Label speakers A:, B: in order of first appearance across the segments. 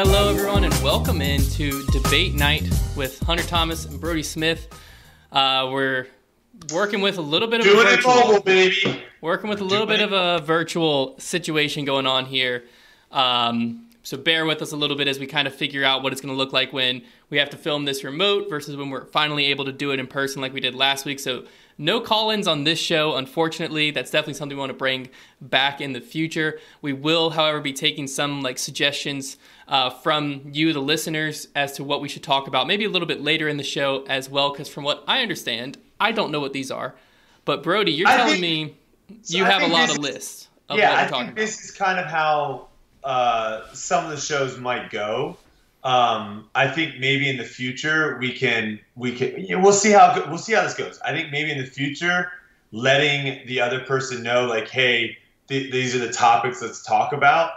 A: Hello, everyone, and welcome into Debate Night with Hunter Thomas and Brodie Smith. Uh, we're working with a little bit of
B: Doing
A: a
B: it
A: virtual,
B: mobile, baby.
A: working with a little
B: Doing
A: bit
B: it.
A: of a virtual situation going on here. Um, so bear with us a little bit as we kind of figure out what it's going to look like when we have to film this remote versus when we're finally able to do it in person like we did last week. So no call-ins on this show, unfortunately. That's definitely something we want to bring back in the future. We will, however, be taking some like suggestions uh, from you, the listeners, as to what we should talk about, maybe a little bit later in the show as well. Because from what I understand, I don't know what these are. But Brodie, you're
B: I
A: telling
B: think-
A: me you
B: I
A: have a lot of
B: is-
A: lists of
B: yeah,
A: what we're
B: I
A: talking
B: think
A: about.
B: this is kind of how uh, some of the shows might go. Um, I think maybe in the future we can we can we'll see how we'll see how this goes. I think maybe in the future, letting the other person know like, hey, th- these are the topics let's talk about.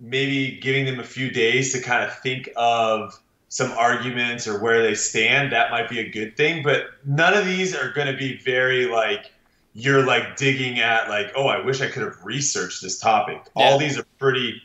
B: Maybe giving them a few days to kind of think of some arguments or where they stand. That might be a good thing. But none of these are going to be very like you're like digging at like, oh, I wish I could have researched this topic. All these are pretty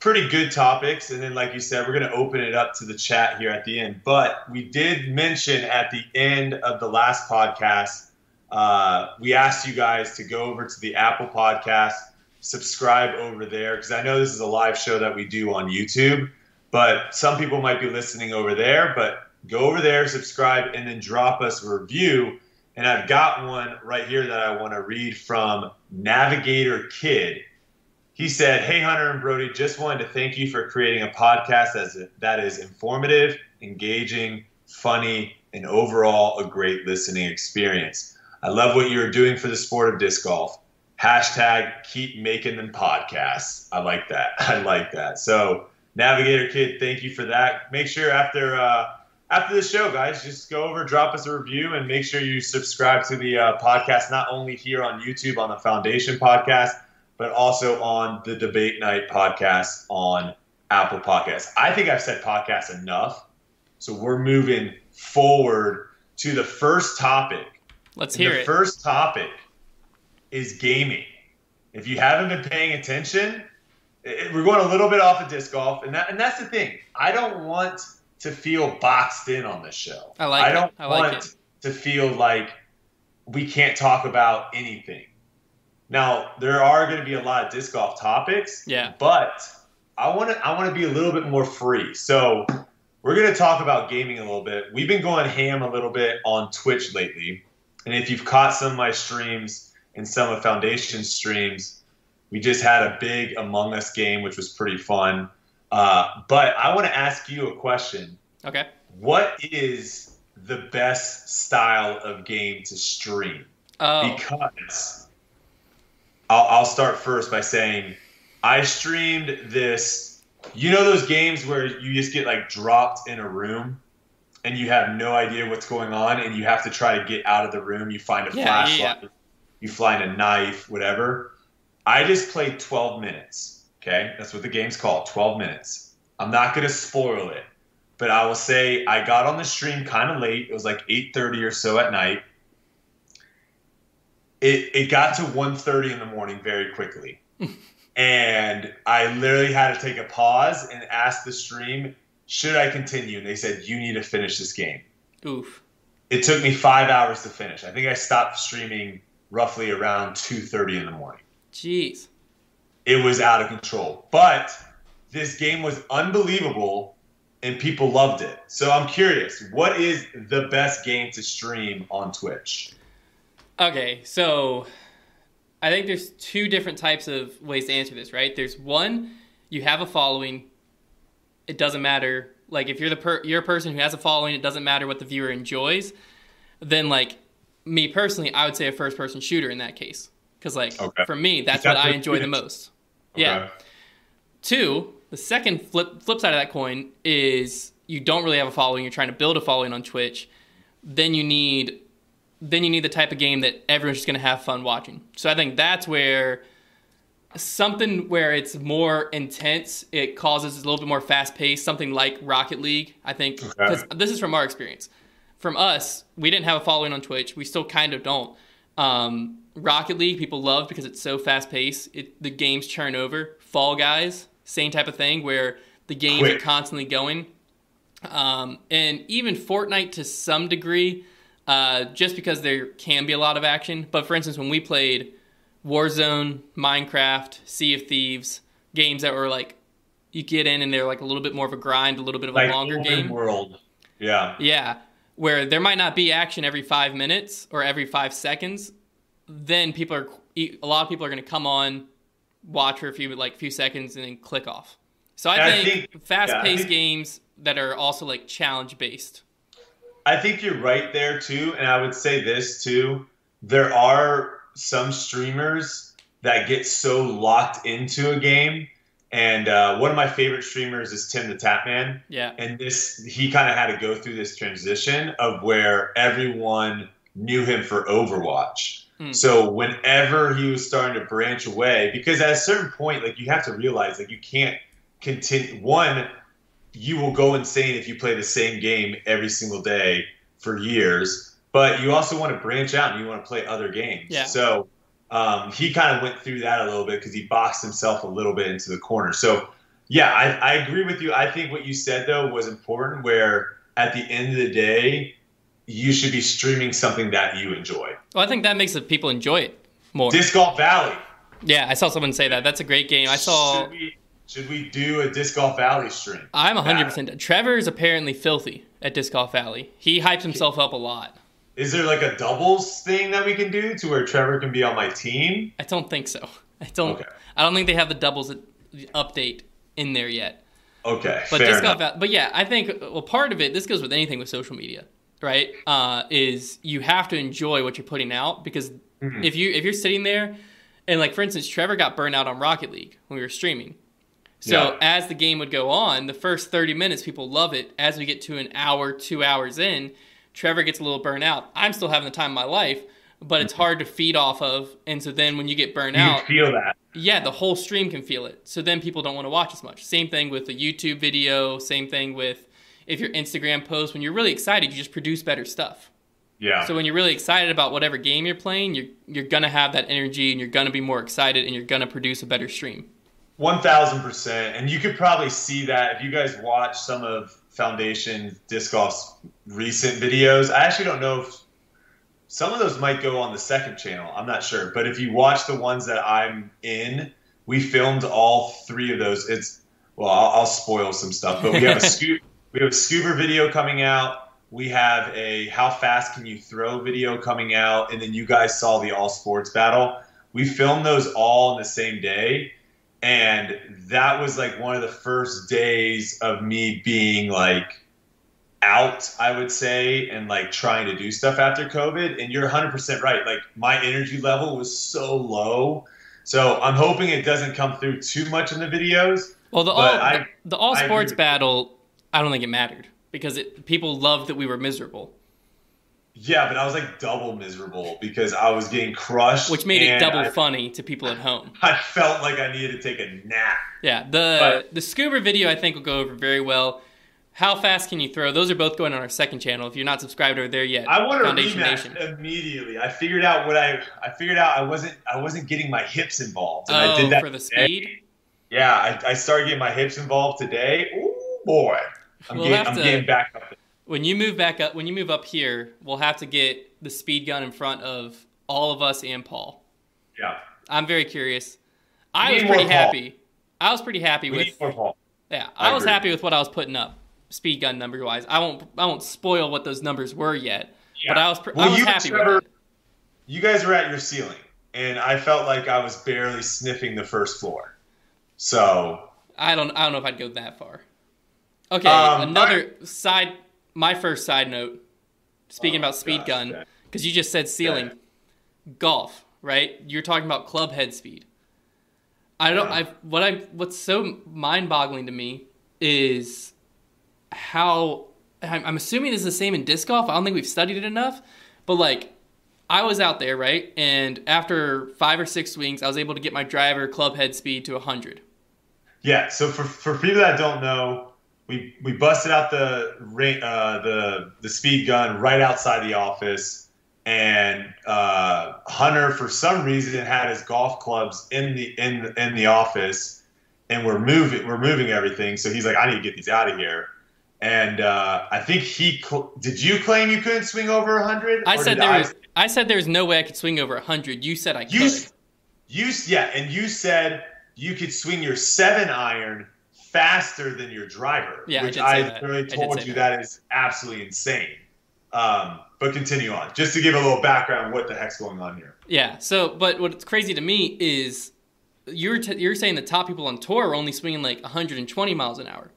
B: pretty good topics and then like you said we're going to open it up to the chat here at the end but we did mention at the end of the last podcast uh, we asked you guys to go over to the apple podcast subscribe over there because i know this is a live show that we do on youtube but some people might be listening over there but go over there subscribe and then drop us a review and i've got one right here that i want to read from navigator kid he said, Hey, Hunter and Brodie, just wanted to thank you for creating a podcast as that is informative, engaging, funny, and overall a great listening experience. I love what you're doing for the sport of disc golf. Hashtag keep making them podcasts. I like that. I like that. So, Navigator Kid, thank you for that. Make sure after uh, after the show, guys, just go over, drop us a review, and make sure you subscribe to the uh, podcast, not only here on YouTube on the Foundation Podcast, but also on the Debate Night podcast on Apple Podcasts. I think I've said podcast enough. So we're moving forward to the first topic.
A: Let's hear
B: the
A: it.
B: first topic is gaming. If you haven't been paying attention, it- we're going a little bit off of disc golf, and that and that's the thing. I don't want to feel boxed in on this show.
A: I like
B: I don't
A: I like
B: want
A: it.
B: to feel like we can't talk about anything. Now, there are going to be a lot of disc golf topics,
A: Yeah.
B: but I want to I want to be a little bit more free. So, we're going to talk about gaming a little bit. We've been going ham a little bit on Twitch lately. And if you've caught some of my streams and some of Foundation streams, we just had a big Among Us game, which was pretty fun. Uh, but I want to ask you a question
A: Okay.
B: what is the best style of game to stream?
A: Oh,
B: Because I'll, I'll start first by saying I streamed this. You know those games where you just get like dropped in a room and you have no idea what's going on and you have to try to get out of the room. You find a
A: Yeah, yeah,
B: flashlight, you find a knife, whatever. I just played 12 minutes. Okay, that's what the game's called 12 minutes. I'm not going to spoil it, but I will say I got on the stream kind of late. It was like 8:30 or so at night. It it got to 1:30 in the morning very quickly. and I literally had to take a pause and ask the stream, "Should I continue?" And they said, "You need to finish this game."
A: oof.
B: It took me 5 hours to finish. I think I stopped streaming roughly around 2:30 in the morning
A: Jeez.
B: it was out of control. But this game was unbelievable and people loved it. So I'm curious, what is the best game to stream on Twitch?
A: Okay, so I think there's two different types of ways to answer this, right? There's one, you have a following. It doesn't matter. Like if you're the per- you're a person who has a following, it doesn't matter what the viewer enjoys. Then like me personally, I would say a first person shooter in that case. Cuz like
B: Okay.
A: for me, that's what I enjoy the most. Yeah. Two, the second flip flip side of that coin is you don't really have a following, you're trying to build a following on Twitch. Then you need then you need the type of game that everyone's just going to have fun watching. So I think that's where something where it's more intense, it causes a little bit more fast paced, something like Rocket League. I think
B: Okay.
A: because this is from our experience. From us, we didn't have a following on Twitch. We still kind of don't. Um, Rocket League people love because it's so fast paced. It the games churn over. Fall Guys, same type of thing where The games Quick. are constantly going. Um, and even Fortnite to some degree, uh, just because there can be a lot of action. But for instance, when we played Warzone, Minecraft, Sea of Thieves, games that were like you get in and they're like a little bit more of a grind, a little bit of like a longer game.
B: World. Yeah.
A: Yeah. Where there might not be action every five minutes or every five seconds, then people are a lot of people are going to come on, watch for a few like few seconds, and then click off. So I, think, think, fast-paced yeah, games that are also like challenge-based.
B: I think you're right there too, and I would say this too. There are some streamers that get so locked into a game and uh, one of my favorite streamers is Tim the Tatman.
A: Yeah.
B: And this, he kind of had to go through this transition of where everyone knew him for Overwatch. Hmm. So whenever he was starting to branch away, because at a certain point, like you have to realize, like you can't continue. One, you will go insane if you play the same game every single day for years. But you also want to branch out and you want to play other games.
A: Yeah.
B: So um, he kind of went through that a little bit because he boxed himself a little bit into the corner. So, yeah, I, I agree with you. I think what you said, though, was important where at the end of the day, you should be streaming something that you enjoy.
A: Well, I think that makes the people enjoy it more.
B: Disc Golf Valley.
A: Yeah, I saw someone say that. That's a great game. I saw.
B: Should we, should we do a Disc Golf Valley stream?
A: I'm 100%. Trevor is apparently filthy at Disc Golf Valley. He hypes himself up a lot.
B: Is there like a doubles thing that we can do to where Trevor can be on my team?
A: I don't think so. I don't. Okay. I don't think they have the doubles update in there yet.
B: Okay,
A: but this got. But yeah, I think well, part of it. This goes with anything with social media, right? Uh, is you have to enjoy what you're putting out because mm-hmm. if you if you're sitting there and like for instance, Trevor got burned out on Rocket League when we were streaming. So yeah. as the game would go on, the first 30 minutes people love it. As we get to an hour, two hours in, Trevor gets a little burnt out. I'm still having the time of my life, but it's hard to feed off of. And so then when you get burnt
B: you
A: out,
B: feel that.
A: Yeah, the whole stream can feel it. So then people don't want to watch as much. Same thing with the YouTube video. Same thing with if your Instagram post. When you're really excited, you just produce better stuff.
B: Yeah.
A: So when you're really excited about whatever game you're playing, you're you're gonna have that energy and you're gonna be more excited and you're gonna produce a better stream.
B: One thousand percent, and you could probably see that if you guys watch some of Foundation Disc Golf's recent videos. I actually don't know if some of those might go on the second channel. I'm not sure, but if you watch the ones that I'm in, we filmed all three of those. It's well, I'll, I'll spoil some stuff, but we have a scoop. We have a scuba video coming out. We have a how fast can you throw video coming out, and then you guys saw the all sports battle. We filmed those all in the same day and that was like one of the first days of me being like out, I would say, and like trying to do stuff after COVID. And you're 100% right. Like my energy level was so low. So I'm hoping it doesn't come through too much in the videos.
A: Well, the all, I, the, the, all sports I battle, I don't think it mattered because it, people loved that we were miserable.
B: Yeah, but I was like double miserable because I was getting crushed,
A: which made it double I, funny to people at home.
B: I felt like I needed to take a nap.
A: Yeah, the but, the scuba video I think will go over very well. How fast can you throw? Those are both going on our second channel. If you're not subscribed over there yet,
B: I want to Foundation Nation. immediately. I figured out what I I figured out. I wasn't I wasn't getting my hips involved.
A: And
B: oh, I did oh, that
A: for the today. speed.
B: Yeah, I, I started getting my hips involved today. Oh boy, I'm, we'll getting, I'm to, getting back up.
A: When you move back up, when you move up here, we'll have to get the speed gun in front of all of us and Paul.
B: Yeah.
A: I'm very curious. I was pretty happy. I was pretty happy
B: we
A: with. Yeah, I, I was happy with what I was putting up, speed gun number wise. I won't. I won't spoil what those numbers were yet. Yeah. But I was. Well, I was happy Trevor, with it.
B: You guys were at your ceiling, and I felt like I was barely sniffing the first floor. So.
A: I don't. I don't know if I'd go that far. Okay, um, another I, side. My first side note Speaking oh, about speed gosh, gun, because you just said ceiling, golf, right? You're talking about club head speed. I don't. I what I what's so mind-boggling to me is how I'm assuming it's the same in disc golf. I don't think we've studied it enough, but like I was out there, right? And after five or six swings, I was able to get my driver club head speed to 100.
B: Yeah. So for, for people that don't know, we we busted out the uh, the the speed gun right outside the office, and uh, Hunter for some reason had his golf clubs in the in in the office, and we're moving we're moving everything. So he's like, I need to get these out of here. And uh, I think he cl- did. You claim you couldn't swing over hundred?
A: I said there was. I said there was no way I could swing over hundred. You said I could.
B: You, you yeah, and you said you could swing your seven iron faster than your driver.
A: Yeah,
B: which
A: I,
B: I really told you that. that is absolutely insane. Um, but continue on, just to give a little background what the heck's going on here.
A: Yeah. So, but what's crazy to me is you're t- you're saying the top people on tour are only swinging like 120 miles an hour.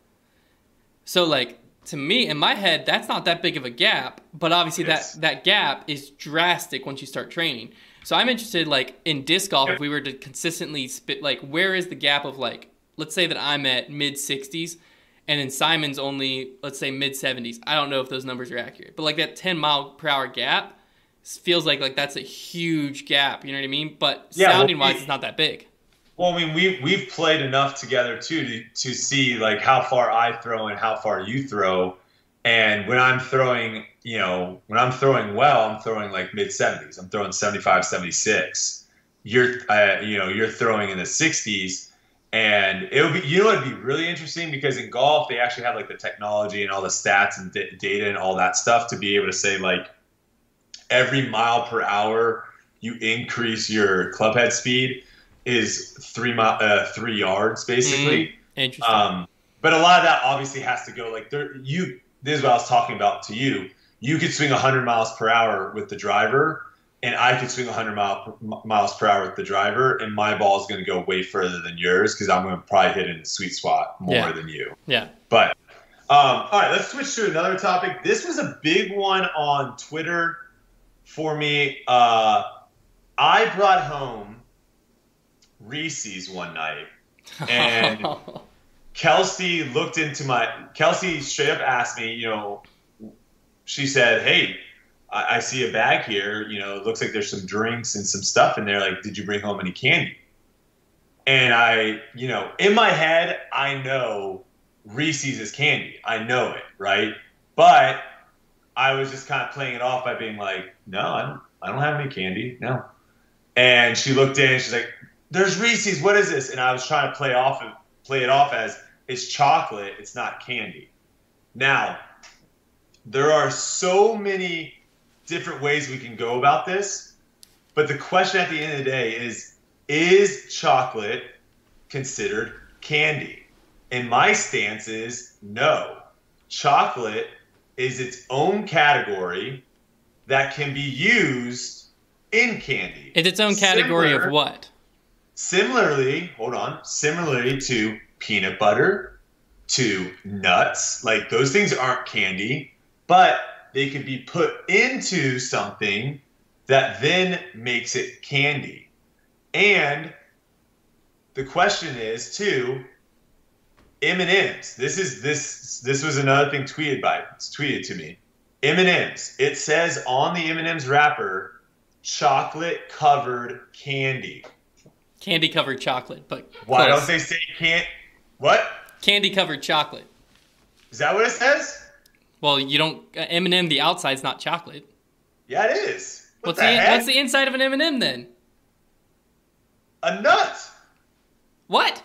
A: So like to me in my head that's not that big of a gap, but obviously yes. that that gap is drastic once you start training. So I'm interested like in disc golf if we were to consistently spit like where is the gap of like let's say that I'm at mid 60s and then Simon's only let's say mid 70s. I don't know if those numbers are accurate, but like that 10 mile per hour gap feels like like that's a huge gap. You know what I mean? But yeah, sounding wise, it's not that big.
B: Well, I mean, we we've played enough together too to to see like how far I throw and how far you throw. And when I'm throwing, you know, when I'm throwing well, I'm throwing like mid 70s. I'm throwing 75, 76. You're, uh, you know, you're throwing in the 60s and it would be, you know, it'd be really interesting because in golf they actually have like the technology and all the stats and d- data and all that stuff to be able to say like every mile per hour you increase your club head speed is three mile, uh, three yards basically. Mm,
A: interesting.
B: Um, but a lot of that obviously has to go like there. You this is what I was talking about to you. You could swing 100 miles per hour with the driver, and I could swing 100 mile, miles per hour with the driver, and my ball is going to go way further than yours because I'm going to probably hit in the sweet spot more
A: yeah.
B: than you.
A: Yeah.
B: But um, all right, let's switch to another topic. This was a big one on Twitter for me. Uh, I brought home Reese's one night, and Kelsey looked into my. Kelsey straight up asked me, you know, she said, "Hey, I, I see a bag here. You know, it looks like there's some drinks and some stuff in there. Like, did you bring home any candy?" And I, you know, in my head, I know Reese's is candy. I know it, right? But I was just kind of playing it off by being like, "No, I don't. I don't have any candy. No." And she looked in. She's like, there's Reese's. What is this? And I was trying to play off play it off as it's chocolate. It's not candy. Now, there are so many different ways we can go about this, but the question at the end of the day is: Is chocolate considered candy? And my stance is no. Chocolate is its own category that can be used in candy.
A: It's its own category Similar, of what?
B: Similarly, hold on, similarly to peanut butter, to nuts, like those things aren't candy, but they could be put into something that then makes it candy. And the question is too M&Ms. This is this this was another thing tweeted by tweeted to me. M&Ms. It says on the M&Ms wrapper chocolate covered candy
A: candy covered chocolate, but
B: why close. don't they say can't? What?
A: Candy covered chocolate.
B: Is that what it says?
A: Well, you don't uh, M and m The outside's not chocolate.
B: Yeah, it is.
A: What what's the, the what's the inside of an M and m then?
B: A nut.
A: What?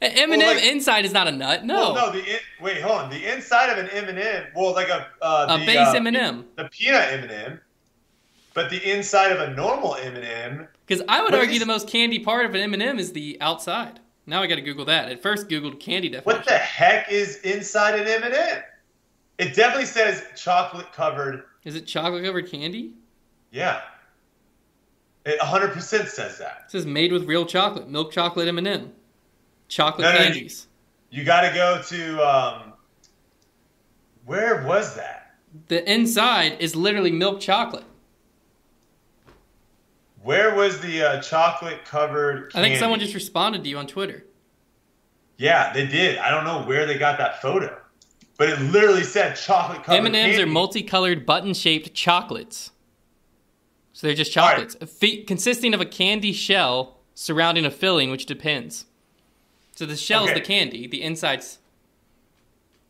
A: An M and m inside is not a nut. No.
B: Well, no. The in, wait, hold on. The inside of an M and M. Well, like a uh,
A: a base
B: uh,
A: M and m
B: The peanut M and M. But the inside of a normal M and m
A: because I would argue is, the most candy part of an M and m is the outside. Now I got to Google that. At first, Googled candy definition.
B: What the heck is inside an M and m It definitely says chocolate covered.
A: Is it chocolate covered candy?
B: Yeah. It 100% says that.
A: It says made with real chocolate, milk chocolate M&M, chocolate no, no, candies.
B: You, you got to go to um, where was that?
A: The inside is literally milk chocolate.
B: Where was the uh, chocolate covered?
A: I think someone just responded to you on Twitter.
B: Yeah, they did. I don't know where they got that photo, but it literally said chocolate covered. M and
A: M's are multicolored button-shaped chocolates. So they're just chocolates, right. consisting of a candy shell surrounding a filling, which depends. So the shell's okay. the candy, the inside's.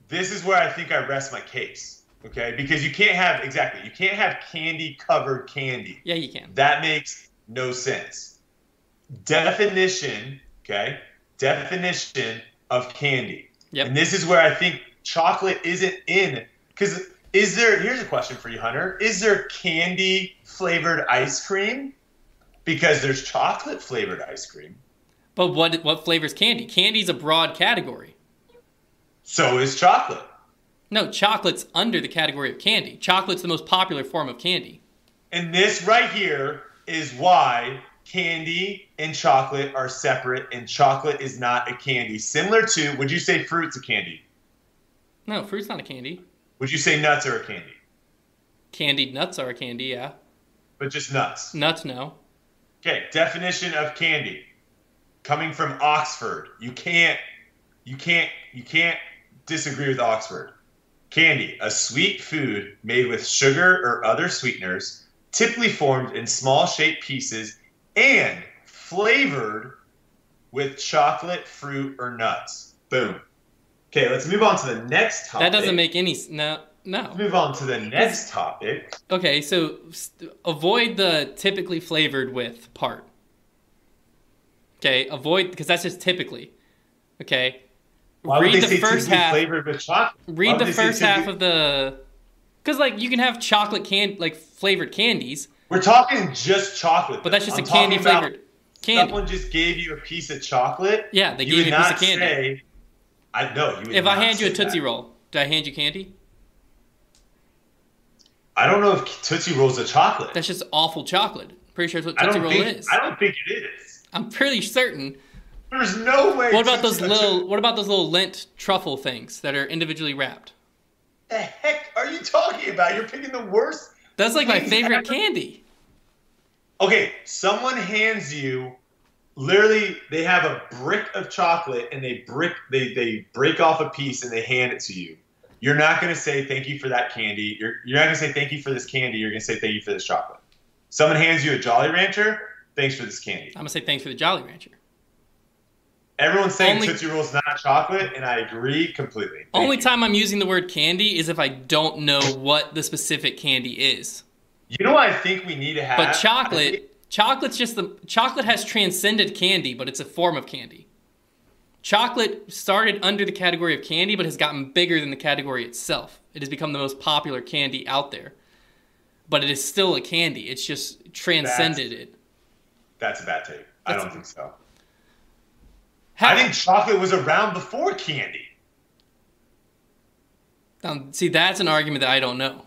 B: This is where I think I rest my case okay? Because you can't have exactly you can't have candy covered candy.
A: Yeah, you can.
B: That makes no sense. Definition, okay? definition of candy.
A: Yep.
B: And this is where I think chocolate isn't in. Because is there, here's a question for you, Hunter. Is there candy flavored ice cream? Because there's chocolate flavored ice cream.
A: But what what flavors candy? Candy's a broad category.
B: So is chocolate.
A: No, chocolate's under the category of candy. Chocolate's the most popular form of candy.
B: And this right here is why candy and chocolate are separate, and chocolate is not a candy. Similar to, would you say fruit's a candy?
A: No, fruit's not a candy.
B: Would you say nuts are a candy?
A: Candied nuts are a candy, yeah.
B: But just nuts.
A: Nuts, no.
B: Okay, definition of candy. Coming from Oxford. You can't you can't you can't disagree with Oxford. Candy, a sweet food made with sugar or other sweeteners, typically formed in small shaped pieces and flavored with chocolate, fruit, or nuts. Boom. Okay, let's move on to the next topic.
A: That doesn't make any no no.
B: Let's move on to the next topic.
A: Okay, so st- avoid the typically flavored with part. Okay, avoid because that's just typically. Okay.
B: Why
A: read the first half.
B: flavored with chocolate?
A: Read the first half of the because like you can have chocolate can like flavored candies,
B: We're talking just chocolate.
A: but that's just
B: I'm
A: a candy flavored candy.
B: Someone just gave you a piece of chocolate.
A: Yeah, they
B: you
A: gave you a piece of candy.
B: Say, I know. You would
A: If I hand you a Tootsie
B: that.
A: Roll, do I hand you candy?
B: I don't know if Tootsie Roll's a chocolate.
A: That's just awful chocolate. Pretty sure that's what Tootsie Roll
B: think.
A: is.
B: I don't think it is.
A: I'm pretty certain.
B: There's no way.
A: What about those little? What about those little Lindt truffle things that are individually wrapped?
B: The heck are you talking about? You're picking the worst.
A: That's like my favorite
B: ever-
A: candy.
B: Okay, someone hands you. Literally, they have a brick of chocolate and they brick they they break off a piece and they hand it to you. You're not going to say thank you for that candy. You're you're not going to say thank you for this candy. You're going to say thank you for this chocolate. Someone hands you a Jolly Rancher. Thanks for this candy.
A: I'm gonna say thanks for the Jolly Rancher.
B: Everyone's saying
A: Only-
B: Tootsie Roll's not chocolate, and I agree completely. Thank
A: Only
B: you.
A: time I'm using the word candy is if I don't know what the specific candy is.
B: You know what I think we need to have?
A: But
B: I think-
A: chocolate, chocolate's just the chocolate has transcended candy, but it's a form of candy. Chocolate started under the category of candy, but has gotten bigger than the category itself. It has become the most popular candy out there. But it is still a candy. It's just transcended it.
B: That's a bad take. I don't think so.
A: How-
B: I think chocolate was around before candy.
A: um, see, that's an argument that I don't know.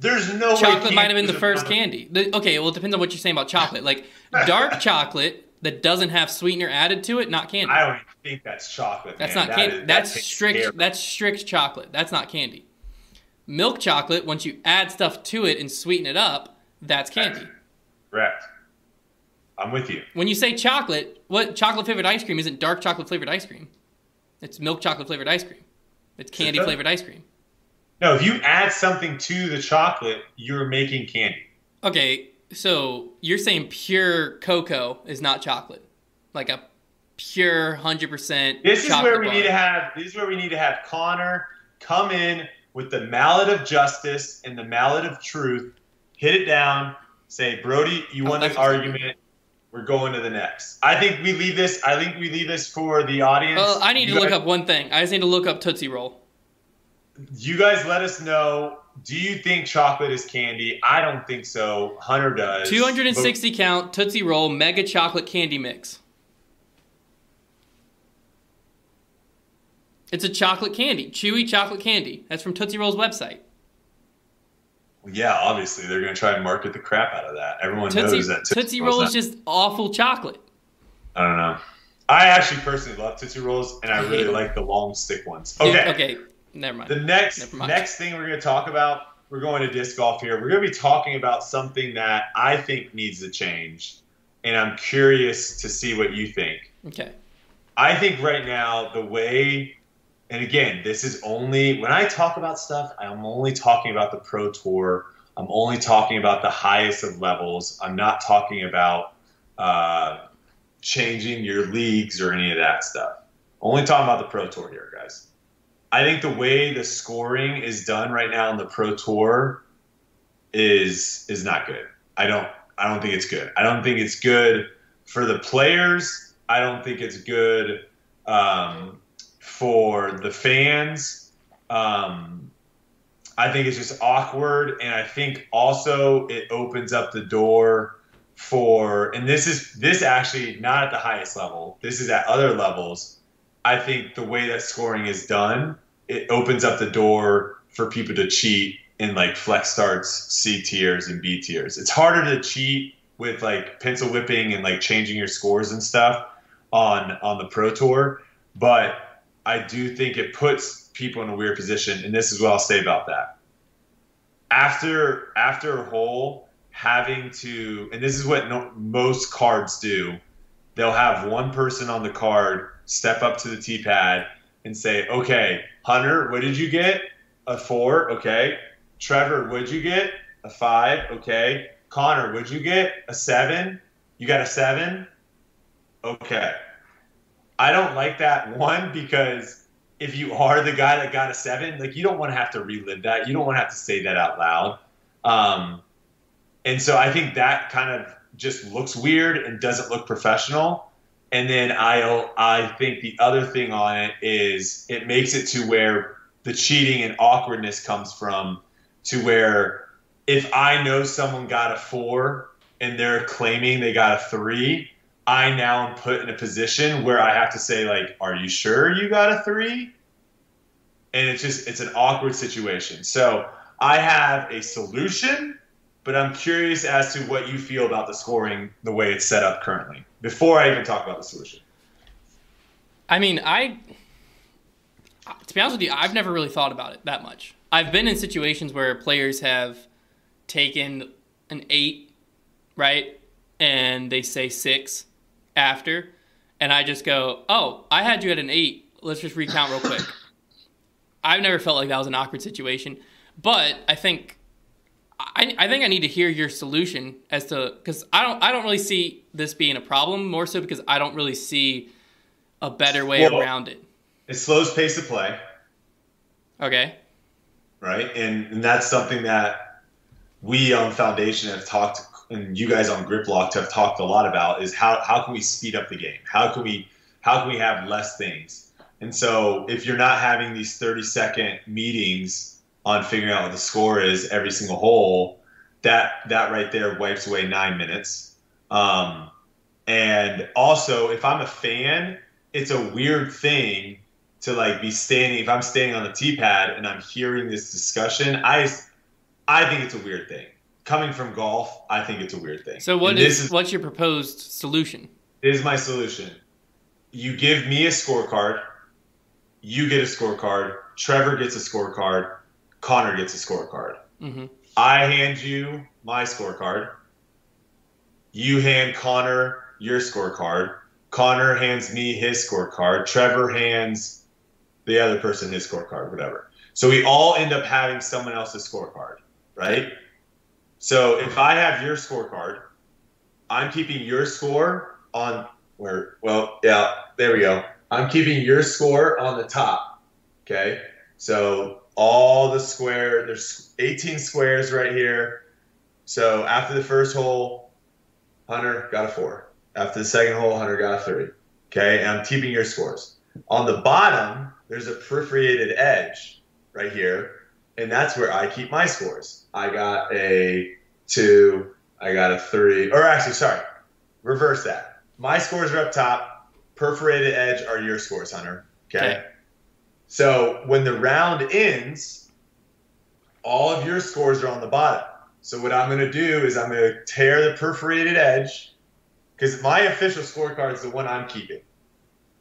B: There's no way
A: chocolate might have been the first candy. The- okay, well, it depends on what you're saying about chocolate. Like dark chocolate that doesn't have sweetener added to it, not candy.
B: I don't even think that's chocolate.
A: That's
B: man.
A: not candy.
B: is- that
A: that's
B: tastes
A: strict.
B: terrible.
A: That's strict chocolate. That's not candy. Milk chocolate, once you add stuff to it and sweeten it up, that's candy.
B: Correct. I'm with you.
A: When you say chocolate, what chocolate flavored ice cream isn't dark chocolate flavored ice cream? It's milk chocolate flavored ice cream. It's candy flavored ice cream.
B: No, if you add something to the chocolate, you're making candy.
A: Okay, so you're saying pure cocoa is not chocolate, like a pure hundred percent.
B: This is where we need to have. This is where we need to have Connor come in with the mallet of justice and the mallet of truth. Hit it down. Say, Brodie, you
A: Oh,
B: won the argument. We're going to the next. I think we leave this. I think we leave this for the audience.
A: Well, I need
B: You
A: to look
B: guys-
A: up one thing. I just need to look up Tootsie Roll.
B: You guys, let us know. Do you think chocolate is candy? I don't think so. Hunter does.
A: 260 count Tootsie Roll Mega Chocolate Candy Mix. It's a chocolate candy, chewy chocolate candy. That's from Tootsie Roll's website.
B: Yeah, obviously they're going to try and market the crap out of that. Everyone
A: Tootsie,
B: knows that
A: Tootsie
B: Roll's
A: Roll is just awful chocolate.
B: I don't know. I actually personally love Tootsie Rolls, and I really like the long stick ones.
A: Dude,
B: Okay.
A: okay, never mind.
B: The next
A: mind.
B: next thing we're going to talk about, we're going to disc golf here. We're going to be talking about something that I think needs to change, and I'm curious to see what you think.
A: Okay.
B: I think right now the way, and again, this is only when I talk about stuff, I'm only talking about the pro tour. I'm only talking about the highest of levels. I'm not talking about uh, changing your leagues or any of that stuff. Only talking about the pro tour here, guys. I think the way the scoring is done right now on the pro tour is is not good. I don't I don't think it's good. I don't think it's good for the players I don't think it's good um, for the fans. Um, I think it's just awkward, and I think also it opens up the door for, and this is this actually not at the highest level. This is at other levels. I think the way that scoring is done, it opens up the door for people to cheat in like flex starts, C tiers, and B tiers. It's harder to cheat with like pencil whipping and like changing your scores and stuff on on the pro tour, but I do think it puts people in a weird position, and this is what I'll say about that. After after a hole, having to, and this is what no, most cards do, they'll have one person on the card step up to the tee pad and say, "Okay, Hunter, what did you get? A four, okay. Trevor, what'd you get? A five, okay. Connor, what'd you get? A seven? You got a seven? Okay. I don't like that one because if you are the guy that got a seven, like you don't want to have to relive that. You don't want to have to say that out loud. Um, and so I think that kind of just looks weird and doesn't look professional. And then I I think the other thing on it is it makes it to where the cheating and awkwardness comes from to where if I know someone got a four and they're claiming they got a three, I now am put in a position where I have to say, like, are you sure you got a three? And it's just, it's an awkward situation. So I have a solution, but I'm curious as to what you feel about the scoring the way it's set up currently before I even talk about the solution.
A: I mean, I, to be honest with you, I've never really thought about it that much. I've been in situations where players have taken an eight, right? And they say six after. And I just go, oh, I had you at an eight. Let's just recount real quick. I've never felt like that was an awkward situation. But I think I, I think I need to hear your solution as to because I don't I don't really see this being a problem more so because I don't really see a better way well, around it.
B: It slows pace of play.
A: Okay
B: right? And, and that's something that we on Foundation have talked, and you guys on Grip Locked have talked a lot about is how, how can we speed up the game? How can we how can we have less things? And so if you're not having these 30 second meetings on figuring out what the score is every single hole, that that right there wipes away nine minutes. Um, and also, if I'm a fan, it's a weird thing to like be standing if I'm standing on the tee pad and I'm hearing this discussion, I I think it's a weird thing. Coming from golf, I think it's a weird thing.
A: So what is, is what's your proposed solution?
B: Is my solution. You give me a scorecard, you get a scorecard, Trevor gets a scorecard, Connor gets a scorecard. Mm-hmm. I hand you my scorecard. You hand Connor your scorecard. Connor hands me his scorecard. Trevor hands the other person his scorecard, whatever. So we all end up having someone else's scorecard, right? So if I have your scorecard, I'm keeping your score on where, well, yeah, there we go. I'm keeping your score on the top. Okay. So all the square, there's 18 squares right here. So after the first hole, Hunter got a four. After the second hole, Hunter got a three. Okay. And I'm keeping your scores. On the bottom, there's a perforated edge right here, and that's where I keep my scores. I got a two, I got a three, or actually, sorry, reverse that. My scores are up top, perforated edge are your scores, Hunter. Okay. okay. So when the round ends, all of your scores are on the bottom. So what I'm going to do is I'm going to tear the perforated edge because my official scorecard is the one I'm keeping.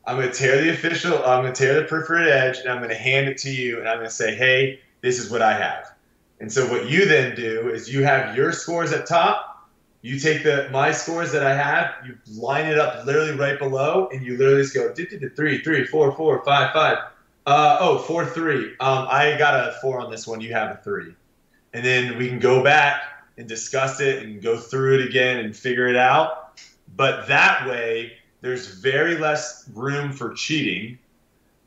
B: I'm going to tear the official, I'm going to tear the perforated edge, and I'm going to hand it to you, and I'm going to say, hey, this is what I have. And so what you then do is you have your scores at top. You take the my scores that I have, you line it up literally right below, and you literally just go three, three, four, four, five, five. Uh, oh, four, three. Um, I got a four on this one. You have a three, and then we can go back and discuss it and go through it again and figure it out. But that way, there's very less room for cheating.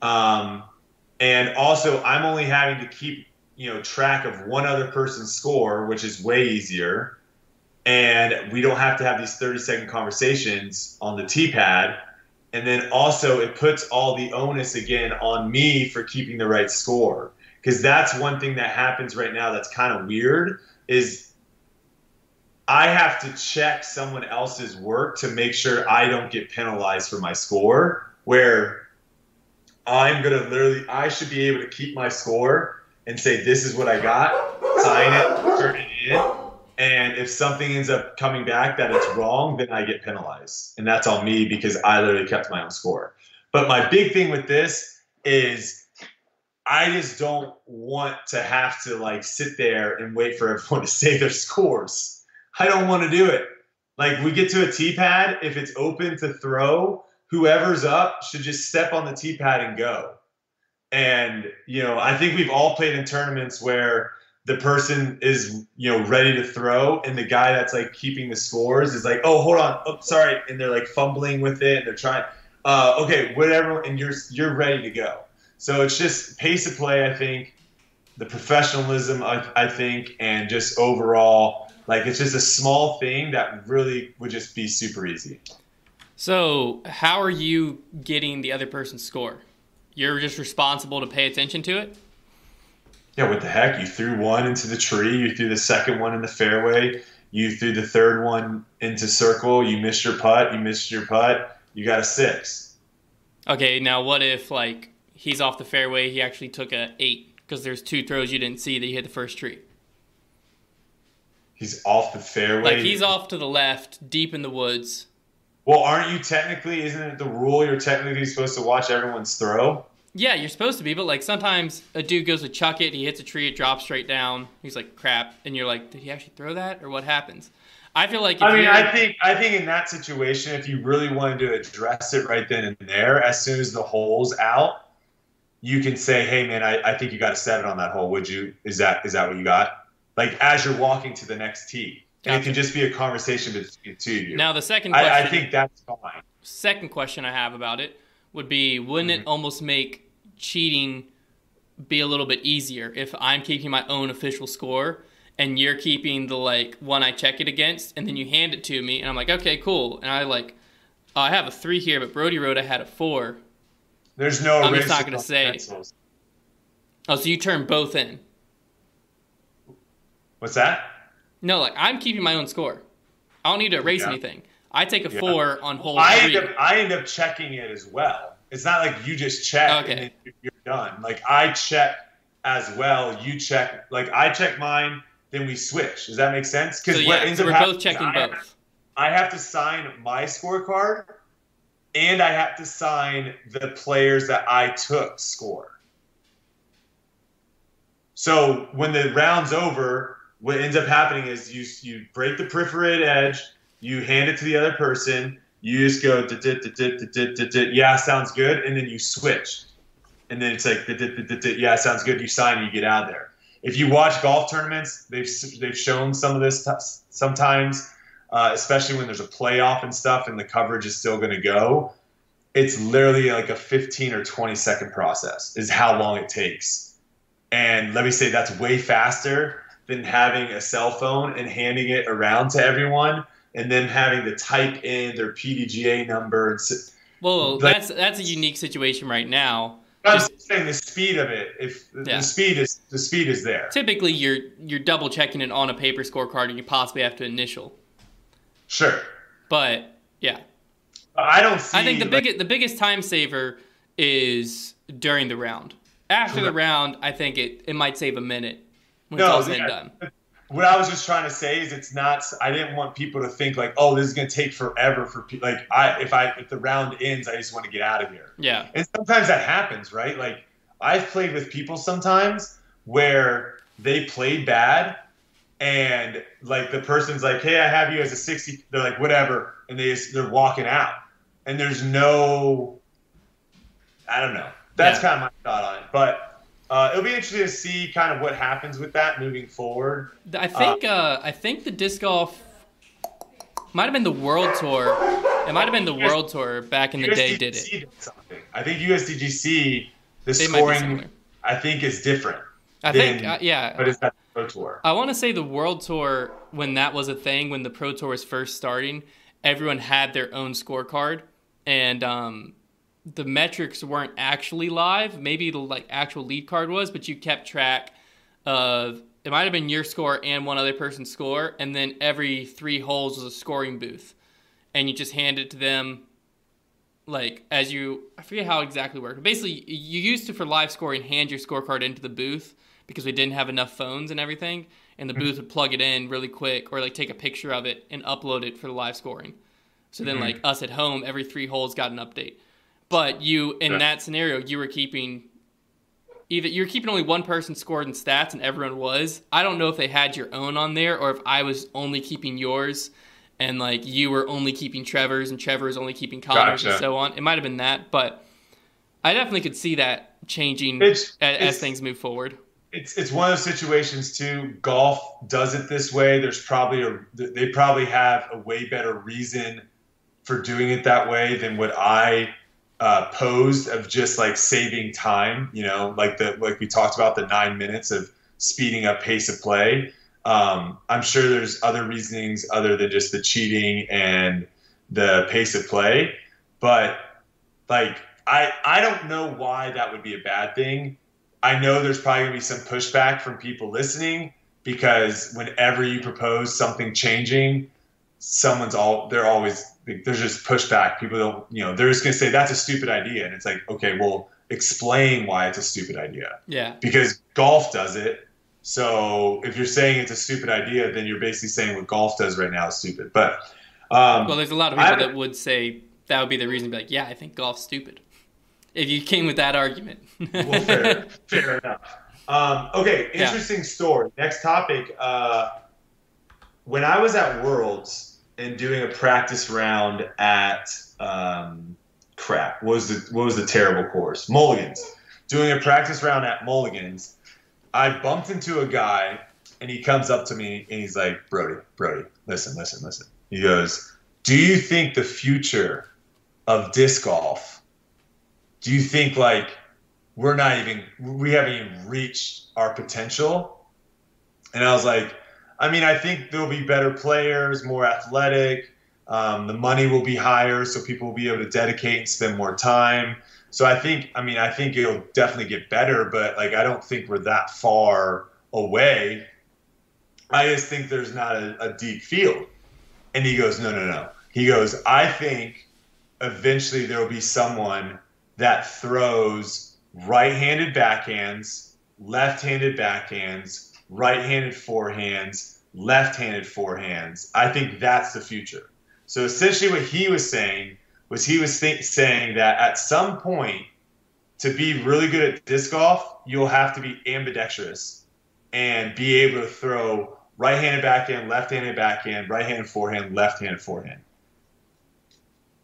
B: Um, and also, I'm only having to keep you know track of one other person's score, which is way easier. And we don't have to have these 30 second conversations on the T pad. And then also it puts all the onus again on me for keeping the right score. Because that's one thing that happens right now that's kind of weird is I have to check someone else's work to make sure I don't get penalized for my score. Where I'm gonna literally, I should be able to keep my score and say, "This is what I got," sign it, turn it in, and if something ends up coming back that it's wrong, then I get penalized, and that's on me because I literally kept my own score. But my big thing with this is I just don't want to have to like sit there and wait for everyone to say their scores. I don't want to do it. Like we get to a tee pad, if it's open to throw, whoever's up should just step on the tee pad and go. And you know, I think we've all played in tournaments where the person is you know ready to throw, and the guy that's like keeping the scores is like, oh, hold on, oh, sorry, and they're like fumbling with it, and they're trying. Uh, okay, whatever, and you're you're ready to go. So it's just pace of play, I think, the professionalism, I, I think, and just overall like it's just a small thing that really would just be super easy.
A: So, how are you getting the other person's score? You're just responsible to pay attention to it?
B: Yeah, what the heck? You threw one into the tree, you threw the second one in the fairway, you threw the third one into circle, you missed your putt, you missed your putt, you got a six.
A: Okay, now what if like he's off the fairway, he actually took a eight because there's two throws you didn't see that you hit the first tree?
B: He's off the fairway.
A: Like he's off to the left, deep in the woods.
B: Well, aren't you technically? Isn't it the rule? You're technically supposed to watch everyone's throw.
A: Yeah, you're supposed to be, but like sometimes a dude goes to chuck it, he hits a tree, it drops straight down. He's like, "Crap!" and you're like, "Did he actually throw that, or what happens?" I feel like.
B: I mean, I think I think in that situation, if you really wanted to address it right then and there, as soon as the hole's out, you can say, "Hey, man, I, I think you got a seven on that hole. Would you? Is that is that what you got?" like as you're walking to the next tee. Gotcha. And it can just be a conversation between two of you.
A: Now the second question
B: I, I think that's fine.
A: Second question I have about it would be wouldn't mm-hmm. it almost make cheating be a little bit easier if I'm keeping my own official score and you're keeping the like one I check it against and then you hand it to me and I'm like, okay, cool. And I like oh, I have a three here, but Brodie wrote I had a four.
B: There's no
A: I'm just not gonna say. Pencils. Oh, so you turn both in.
B: What's that?
A: No, like I'm keeping my own score. I don't need to erase yeah. anything. I take a yeah. four on hole
B: I
A: three.
B: End up, I end up checking it as well. It's not like you just check okay. and you're done. Like I check as well. You check. Like I check mine, then we switch. Does that make sense?
A: Because so, yeah, so we're both checking
B: I
A: both.
B: Have, I have to sign my scorecard, and I have to sign the players that I took score. So when the round's over, what ends up happening is you you break the perforated edge, you hand it to the other person, you just go yeah sounds good, and then you switch, and then it's like yeah sounds good, you sign you get out of there. If you watch golf tournaments, they've they've shown some of this sometimes, uh, especially when there's a playoff and stuff, and the coverage is still going to go. It's literally like a 15 or 20 second process is how long it takes. And let me say that's way faster than having a cell phone and handing it around to everyone and then having to type in their PDGA number. And
A: well, like, that's that's a unique situation right now.
B: I'm just saying the speed of it. If yeah. the speed is the speed is there.
A: Typically, you're you're double checking it on a paper scorecard, and you possibly have to initial.
B: Sure.
A: But yeah,
B: I don't. See,
A: I think the like, biggest the biggest time saver is during the round. After the round, I think it it might save a minute when no, it's all yeah, done.
B: What I was just trying to say is it's not. I didn't want people to think like, oh, this is going to take forever for people. Like, I if I if the round ends, I just want to get out of here.
A: Yeah.
B: And sometimes that happens, right? Like I've played with people sometimes where they played bad, and like the person's like, hey, I have you as a sixty. They're like, whatever, and they just, they're walking out, and there's no. I don't know. That's yeah. kind of my thought on it, but uh, it'll be interesting to see kind of what happens with that moving forward.
A: I think uh, uh, I think the disc golf might have been the World Tour. It might have been the World Tour back in the USDGC day. Did it? Did
B: something. I think USDGC the they scoring I think is different.
A: I than, think uh, yeah.
B: But is that the Pro Tour?
A: I want to say the World Tour when that was a thing when the Pro Tour was first starting. Everyone had their own scorecard, and um, the metrics weren't actually live. Maybe the like actual lead card was, but you kept track of it might have been your score and one other person's score, and then every three holes was a scoring booth, and you just hand it to them. Like as you, I forget how it exactly worked. Basically, you used to for live scoring hand your scorecard into the booth because we didn't have enough phones and everything, and the mm-hmm. booth would plug it in really quick or like take a picture of it and upload it for the live scoring. So then, mm-hmm. like us at home, every three holes got an update. But you, in yeah. that scenario, you were keeping either you're keeping only one person scored in stats and everyone was. I don't know if they had your own on there or if I was only keeping yours and like you were only keeping Trevor's and Trevor was only keeping Connor's gotcha. and so on. It might have been that, but I definitely could see that changing it's, as, it's, as things move forward.
B: It's it's one of those situations too. Golf does it this way. There's probably a they probably have a way better reason for doing it that way than what I uh, posed of just like saving time. You know, like the like we talked about the nine minutes of speeding up pace of play. Um, I'm sure there's other reasonings other than just the cheating and the pace of play, but like I I don't know why that would be a bad thing. I know there's probably gonna be some pushback from people listening because whenever you propose something changing, someone's all they're always there's just pushback. People don't, you know, they're just going to say that's a stupid idea, and it's like, okay, well, explain why it's a stupid idea.
A: Yeah.
B: Because golf does it. So if you're saying it's a stupid idea, then you're basically saying what golf does right now is stupid. But um,
A: well, there's a lot of people I, that would say that would be the reason. To be like, yeah, I think golf's stupid. If you came with that argument.
B: well, fair, fair enough. Um, okay, interesting yeah. story. Next topic. Uh, when I was at Worlds, and doing a practice round at um, crap. What was the what was the terrible course? Mulligans. Doing a practice round at Mulligans, I bumped into a guy, and he comes up to me and he's like, "Brodie, Brodie, listen, listen, listen." He goes, "Do you think the future of disc golf? Do you think like we're not even we haven't even reached our potential?" And I was like I mean, I think there'll be better players, more athletic. Um, the money will be higher, so people will be able to dedicate and spend more time. So I think, I mean, I think it'll definitely get better, but like, I don't think we're that far away. I just think there's not a, a deep field. And he goes, no, no, no. He goes, I think eventually there will be someone that throws right-handed backhands, left-handed backhands, right-handed forehands, left-handed forehands. I think that's the future. So essentially, what he was saying was he was th- saying that at some point, to be really good at disc golf, you'll have to be ambidextrous and be able to throw right-handed backhand, left-handed backhand, right-handed forehand, left-handed forehand.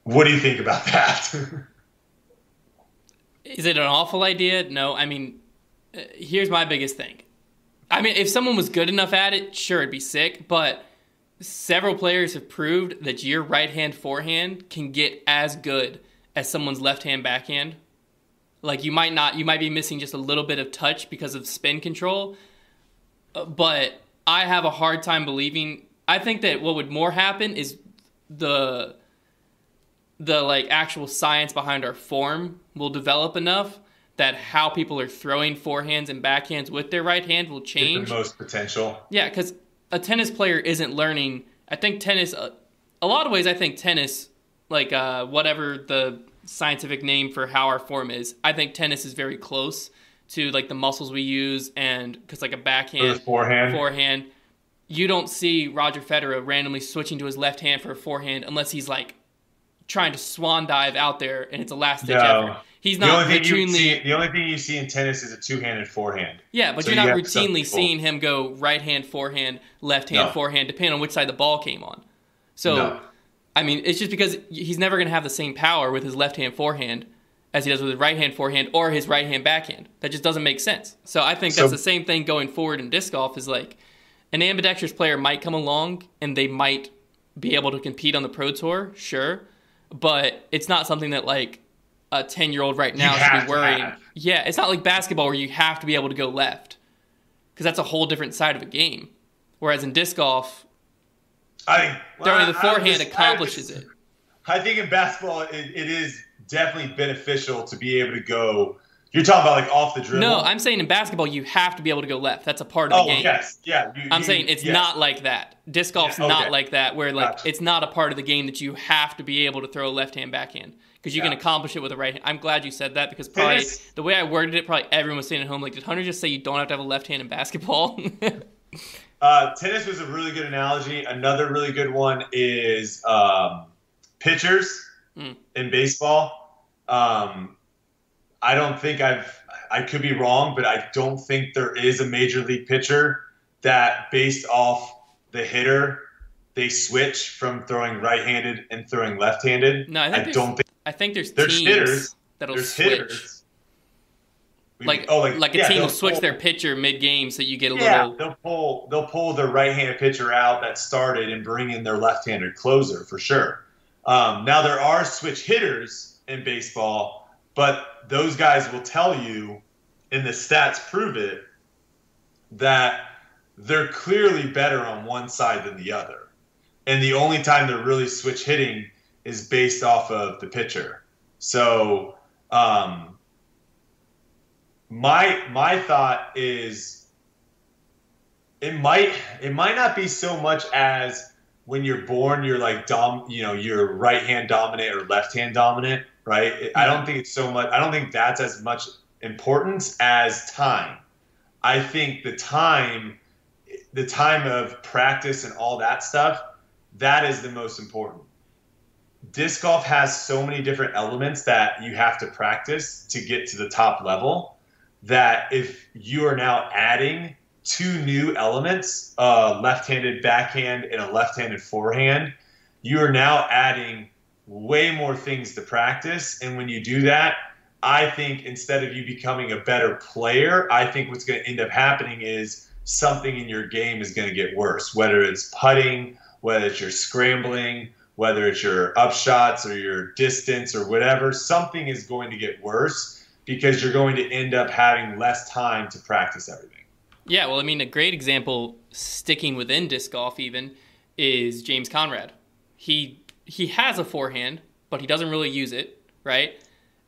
B: What do you think about that?
A: Is it an awful idea? No. I mean, uh, here's my biggest thing. I mean, if someone was good enough at it, sure, it'd be sick. But several players have proved that your right hand forehand can get as good as someone's left hand backhand. Like you might not, you might be missing just a little bit of touch because of spin control. But I have a hard time believing. I think that what would more happen is the the like actual science behind our form will develop enough that how people are throwing forehands and backhands with their right hand will change.
B: the most potential.
A: Yeah, because a tennis player isn't learning. I think tennis, uh, a lot of ways, I think tennis, like uh, whatever the scientific name for how our form is, I think tennis is very close to like the muscles we use and because like a backhand,
B: forehand,
A: forehand. You don't see Roger Federer randomly switching to his left hand for a forehand unless he's like trying to swan dive out there and it's a last ditch no. effort. He's not
B: the
A: routinely.
B: See, the only thing you see in tennis is a two-handed forehand.
A: Yeah, but so you're not you routinely seeing him go right hand forehand, left hand no. forehand, depending on which side the ball came on. So, no. I mean, it's just because he's never going to have the same power with his left hand forehand as he does with his right hand forehand or his right hand backhand. That just doesn't make sense. So I think that's so, the same thing going forward in disc golf. Is like an ambidextrous player might come along and they might be able to compete on the pro tour, sure, but it's not something that like a 10 year old right now should be worrying. Yeah, it's not like basketball where you have to be able to go left because that's a whole different side of a game. Whereas in disc golf,
B: I well,
A: the forehand just, accomplishes
B: just,
A: it.
B: I think in basketball, it, it is definitely beneficial to be able to go. You're talking about like off the dribble.
A: No, I'm saying in basketball you have to be able to go left. That's a part of
B: oh,
A: the game.
B: yes, yeah. You,
A: I'm
B: you-
A: saying it's
B: yes.
A: not like that. Disc golf's
B: Yeah, okay.
A: not like that, where like
B: Gotcha.
A: it's not a part of the game that you have to be able to throw a left hand backhand because you can accomplish it with a right hand. I'm glad you said that because probably the way I worded it, probably everyone was sitting at home like, did Hunter just say you don't have to have a left hand in basketball?
B: Uh, tennis was a really good analogy. Another really good one is um, pitchers
A: Mm.
B: in baseball. Um, I don't think I've. I could be wrong, but I don't think there is a major league pitcher that, based off the hitter, they switch from throwing right-handed and throwing left-handed.
A: No, I think
B: I don't think
A: I think there's,
B: There's
A: teams
B: hitters.
A: that'll
B: there's
A: switch.
B: hitters.
A: Like,
B: oh,
A: like, like a
B: yeah,
A: team will switch
B: pull-
A: their pitcher mid game so you get a
B: Yeah,
A: little.
B: they'll pull they'll pull their right-handed pitcher out that started and bring in their left-handed closer for sure. Um, now there are switch hitters in baseball, but those guys will tell you, and the stats prove it, that they're clearly better on one side than the other, and the only time they're really switch hitting is based off of the pitcher. So. Um, my my thought is it might it might not be so much as when you're born you're like dom you know you're right hand dominant or left hand dominant right It- i don't think it's so much i don't think that's as much importance as time i think the time the time of practice and all that stuff that is the most important disc golf has so many different elements that you have to practice to get to the top level that if you are now adding two new elements, a left-handed backhand and a left-handed forehand, you are now adding way more things to practice. And when you do that, I think instead of you becoming a better player, I think what's going to end up happening is something in your game is going to get worse, whether it's putting, whether it's your scrambling, whether it's your upshots or your distance or whatever, something is going to get worse because you're going to end up having less time to practice everything.
A: Yeah, well, I mean, a great example, sticking within disc golf, even, is James Conrad. He he has a forehand, but he doesn't really use it, right?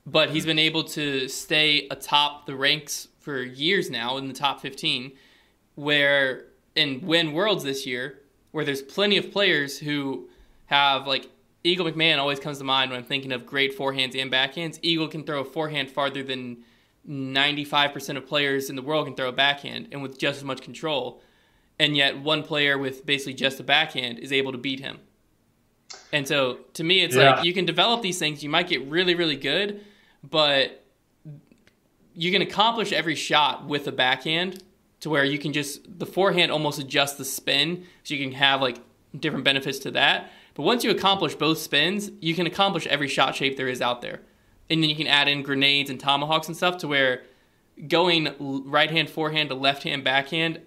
A: But he's been able to stay atop the ranks for years now in the top 15, where and win worlds this year, where there's plenty of players who have like Eagle McMahon always comes to mind when I'm thinking of great forehands and backhands. Eagle can throw a forehand farther than 95% of players in the world can throw a backhand and with just as much control. And yet, one player with basically just a backhand is able to beat him. And so, to me, it's
B: Yeah.
A: like you can develop these things. You might get really, really good, but you can accomplish every shot with a backhand to where you can just, the forehand almost adjusts the spin so you can have like different benefits to that. But once you accomplish both spins, you can accomplish every shot shape there is out there. And then you can add in grenades and tomahawks and stuff to where going right hand forehand to left hand backhand,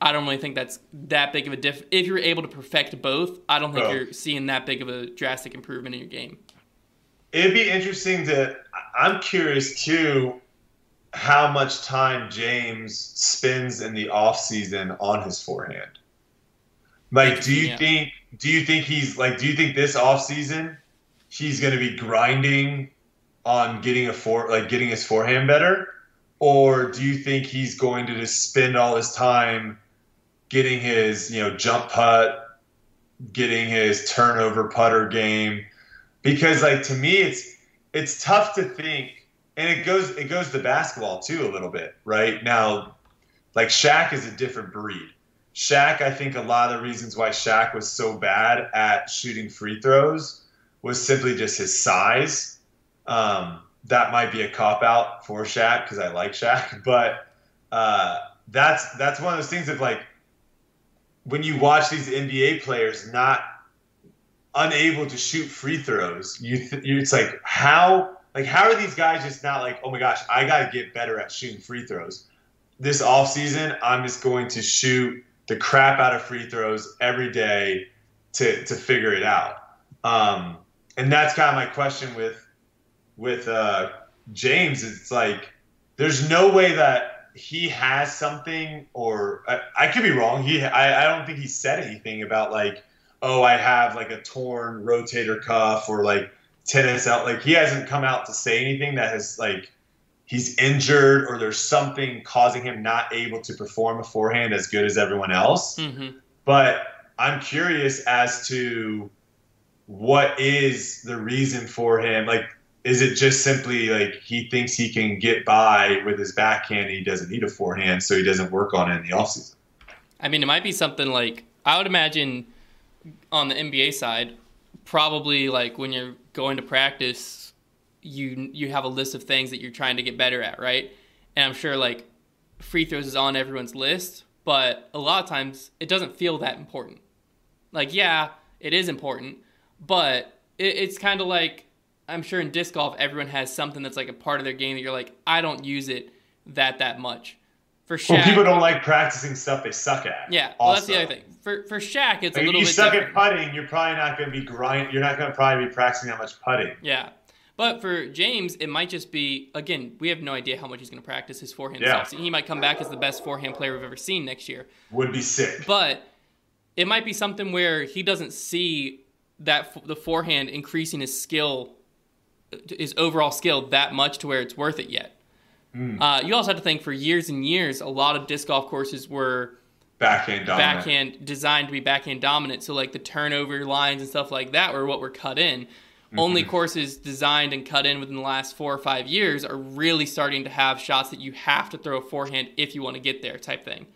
A: I don't really think that's that big of a diff. If you're able to perfect both, I don't think
B: Bro.
A: you're seeing that big of a drastic improvement in your game.
B: It'd be interesting to. I'm curious too, how much time James spends in the off season on his forehand. Like, do you
A: Yeah.
B: think? Do you think he's like? Do you think this off season he's going to be grinding on getting a for like getting his forehand better, or do you think he's going to just spend all his time getting his you know jump putt, getting his turnover putter game? Because like to me, it's it's tough to think, and it goes it goes to basketball too a little bit, right? Now, like Shaq is a different breed. Shaq, I think a lot of the reasons why Shaq was so bad at shooting free throws was simply just his size. Um, that might be a cop out for Shaq because I like Shaq, but uh, that's that's one of those things of like when you watch these NBA players not unable to shoot free throws, you, you it's like how like how are these guys just not like oh my gosh I got to get better at shooting free throws. This off season, I'm just going to shoot the crap out of free throws every day to to figure it out. Um, and that's kind of my question with with uh, James. It's like there's no way that he has something, or I, I could be wrong. He I, I don't think he said anything about like oh, I have like a torn rotator cuff or like tennis out. Like he hasn't come out to say anything that has like he's injured or there's something causing him not able to perform a forehand as good as everyone else.
A: Mm-hmm.
B: But I'm curious as to what is the reason for him. Like, is it just simply like he thinks he can get by with his backhand? he doesn't need a forehand, so he doesn't work on it in the offseason.
A: I mean, it might be something like I would imagine on the NBA side, probably like when you're going to practice, you you have a list of things that you're trying to get better at, right? And I'm sure like free throws is on everyone's list, but a lot of times it doesn't feel that important. Like, yeah, it is important, but it, it's kind of like I'm sure in disc golf, everyone has something that's like a part of their game that you're like, I don't use it that that much. For Shaq,
B: well, people don't like practicing stuff they suck at.
A: Yeah, well, that's the other thing. For for Shaq, it's like a little bit.
B: if you
A: bit.
B: suck
A: different.
B: at putting, you're probably not going to be grind. You're not going to probably be practicing that much putting.
A: Yeah, but for James, it might just be again. We have no idea how much he's going to practice his forehand.
B: Yeah.
A: So he might come back as the best forehand player we've ever seen next year.
B: Would be sick.
A: But it might be something where he doesn't see that the forehand increasing his skill, his overall skill that much to where it's worth it yet.
B: Mm.
A: Uh, you also have to think for years and years, a lot of disc golf courses were
B: backhand dominant.
A: backhand designed to be backhand dominant. So like the turnover lines and stuff like that were what were cut in. Mm-hmm. Only courses designed and cut in within the last four or five years are really starting to have shots that you have to throw a forehand if you want to get there, type thing.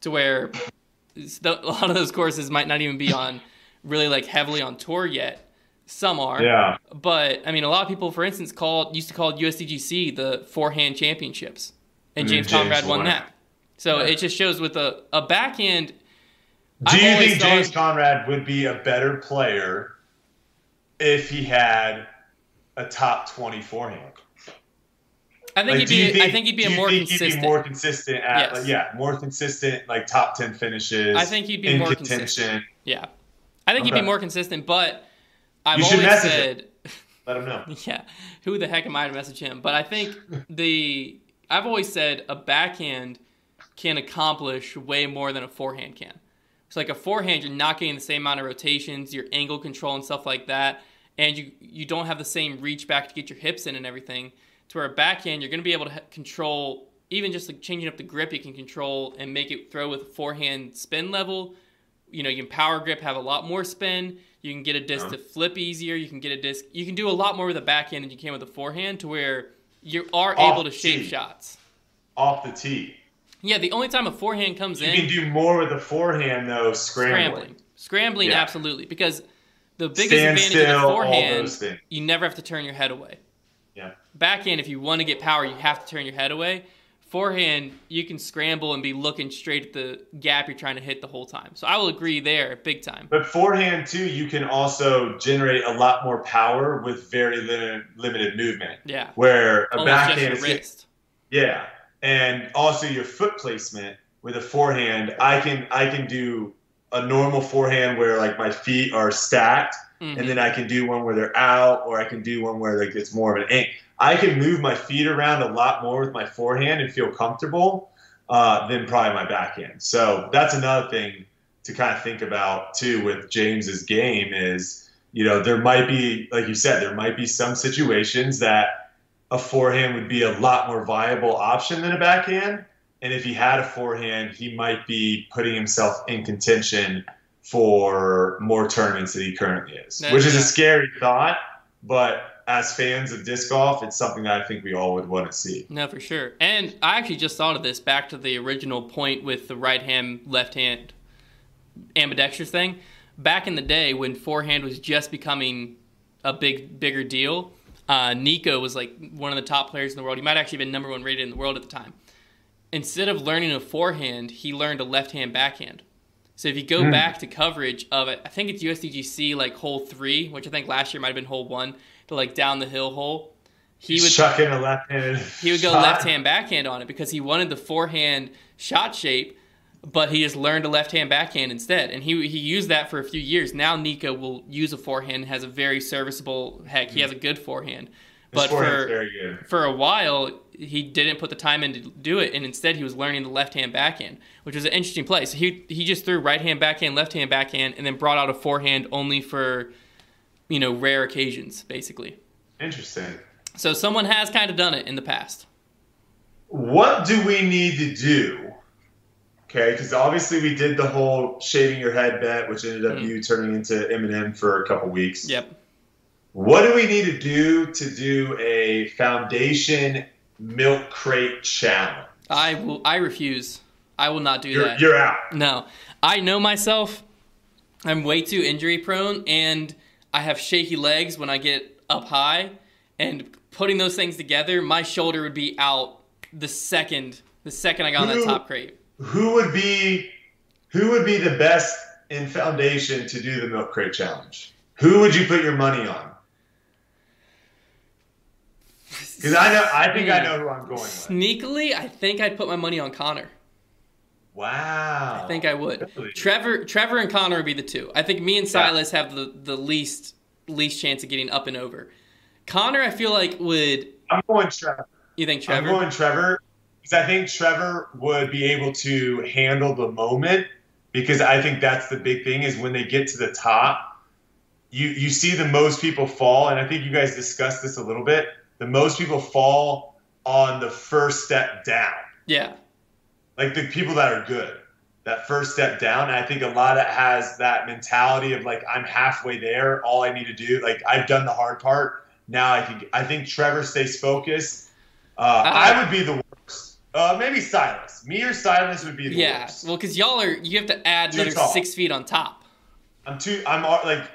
A: To where a lot of those courses might not even be on really like heavily on tour yet. Some are,
B: yeah.
A: But I mean, a lot of people, for instance, called used to call USDGC the forehand championships, and James, James Conrad won, won that. So yeah. it just shows with a, a backhand.
B: Do I've you think thought, James Conrad would be a better player if he had a top twenty forehand?
A: I think
B: like,
A: he'd be.
B: Think,
A: I think he'd be a more
B: think
A: consistent.
B: He'd be more consistent at,
A: yes.
B: like, yeah, more consistent, like top ten finishes.
A: I think he'd be more
B: contention.
A: consistent. Yeah, I think
B: Okay.
A: he'd be more consistent. But I've
B: You
A: always said,
B: Let him know.
A: yeah, who the heck am I to message him? But I think the I've always said a backhand can accomplish way more than a forehand can. So like a forehand, you're not getting the same amount of rotations, your angle control and stuff like that, and you you don't have the same reach back to get your hips in and everything. To where a backhand, you're going to be able to control even just like changing up the grip, you can control and make it throw with a forehand spin level. You know, you can power grip, have a lot more spin. You can get a disc
B: Uh-huh.
A: to flip easier. You can get a disc. You can do a lot more with a backhand than you can with a forehand. To where you are
B: Off
A: able to shape
B: tee.
A: shots.
B: Off the tee.
A: Yeah, the only time a forehand comes
B: You
A: in, you
B: can do more with a forehand though, scrambling.
A: scrambling, scrambling,
B: Yeah.
A: absolutely, because the biggest
B: Stand
A: advantage
B: still,
A: of the forehand, you never have to turn your head away.
B: Yeah.
A: Backhand, if you want to get power, you have to turn your head away. Forehand, you can scramble and be looking straight at the gap you're trying to hit the whole time. So I will agree there, big time.
B: But forehand too, you can also generate a lot more power with very limited limited movement.
A: Yeah,
B: Where a
A: almost
B: backhand is
A: wrist.
B: yeah, and also your foot placement with a forehand. I can I can do a normal forehand where like my feet are stacked,
A: Mhm.
B: and then I can do one where they're out, or I can do one where like it's more of an angle. I can move my feet around a lot more with my forehand and feel comfortable uh, than probably my backhand. So that's another thing to kind of think about too with James's game is you know there might be like you said there might be some situations that a forehand would be a lot more viable option than a backhand. And if he had a forehand, he might be putting himself in contention for more tournaments than he currently is,
A: No,
B: which is a scary thought. But as fans of disc golf, it's something that I think we all would want to see.
A: No, for sure. And I actually just thought of this back to the original point with the right hand, left hand ambidextrous thing. Back in the day when forehand was just becoming a big, bigger deal, uh, Nikko was like one of the top players in the world. He might actually have been number one rated in the world at the time. Instead of learning a forehand, he learned a left hand backhand. So if you go
B: Hmm.
A: back to coverage of it, I think it's USDGC like hole three, which I think last year might have been hole one, to like down the hill hole. He would
B: chuck in a left hand.
A: he would go left hand backhand on it because he wanted the forehand shot shape, but he just learned a left hand backhand instead. And he he used that for a few years. Now Nikko will use a forehand, has a very serviceable heck, he has a good forehand.
B: His
A: But for for a while, he didn't put the time in to do it, and instead he was learning the left hand backhand, which was an interesting play. So he he just threw right hand backhand, left hand backhand, and then brought out a forehand only for you know rare occasions, basically.
B: Interesting.
A: So someone has kind of done it in the past.
B: What do we need to do? Okay, because obviously we did the whole shaving your head bet, which ended up
A: Mm.
B: you turning into Eminem for a couple weeks.
A: Yep.
B: What do we need to do to do a foundation milk crate challenge?
A: I will. I refuse. I will not do
B: You're,
A: that.
B: you're out.
A: No, I know myself. I'm way too injury prone, and I have shaky legs when I get up high. And putting those things together, my shoulder would be out the second the second I got on that top crate.
B: Who would be who would be the best in foundation to do the milk crate challenge? Who would you put your money on? Because I know I think I know who I'm going with.
A: Sneakily, I think I'd put my money on Connor.
B: Wow.
A: I think I would.
B: Really?
A: Trevor, Trevor, and Connor would be the two. I think me and
B: Yeah.
A: Silas have the, the least least chance of getting up and over. Connor, I feel like would.
B: I'm going Trevor.
A: You think Trevor?
B: I'm going Trevor because I think Trevor would be able to handle the moment because I think that's the big thing is when they get to the top, you you see the most people fall, and I think you guys discussed this a little bit. The most people fall on the first step down,
A: yeah.
B: like the people that are good. That first step down, and I think a lot of it has that mentality of like I'm halfway there. All I need to do, like I've done the hard part. Now I can. I think Trevor stays focused. Uh, I would be the worst. Uh, maybe Silas. Me or Silas would be the
A: Yeah.
B: worst. Yeah.
A: Well, because y'all are you have to add
B: Too
A: another
B: tall.
A: six feet on top.
B: I'm too. I'm like,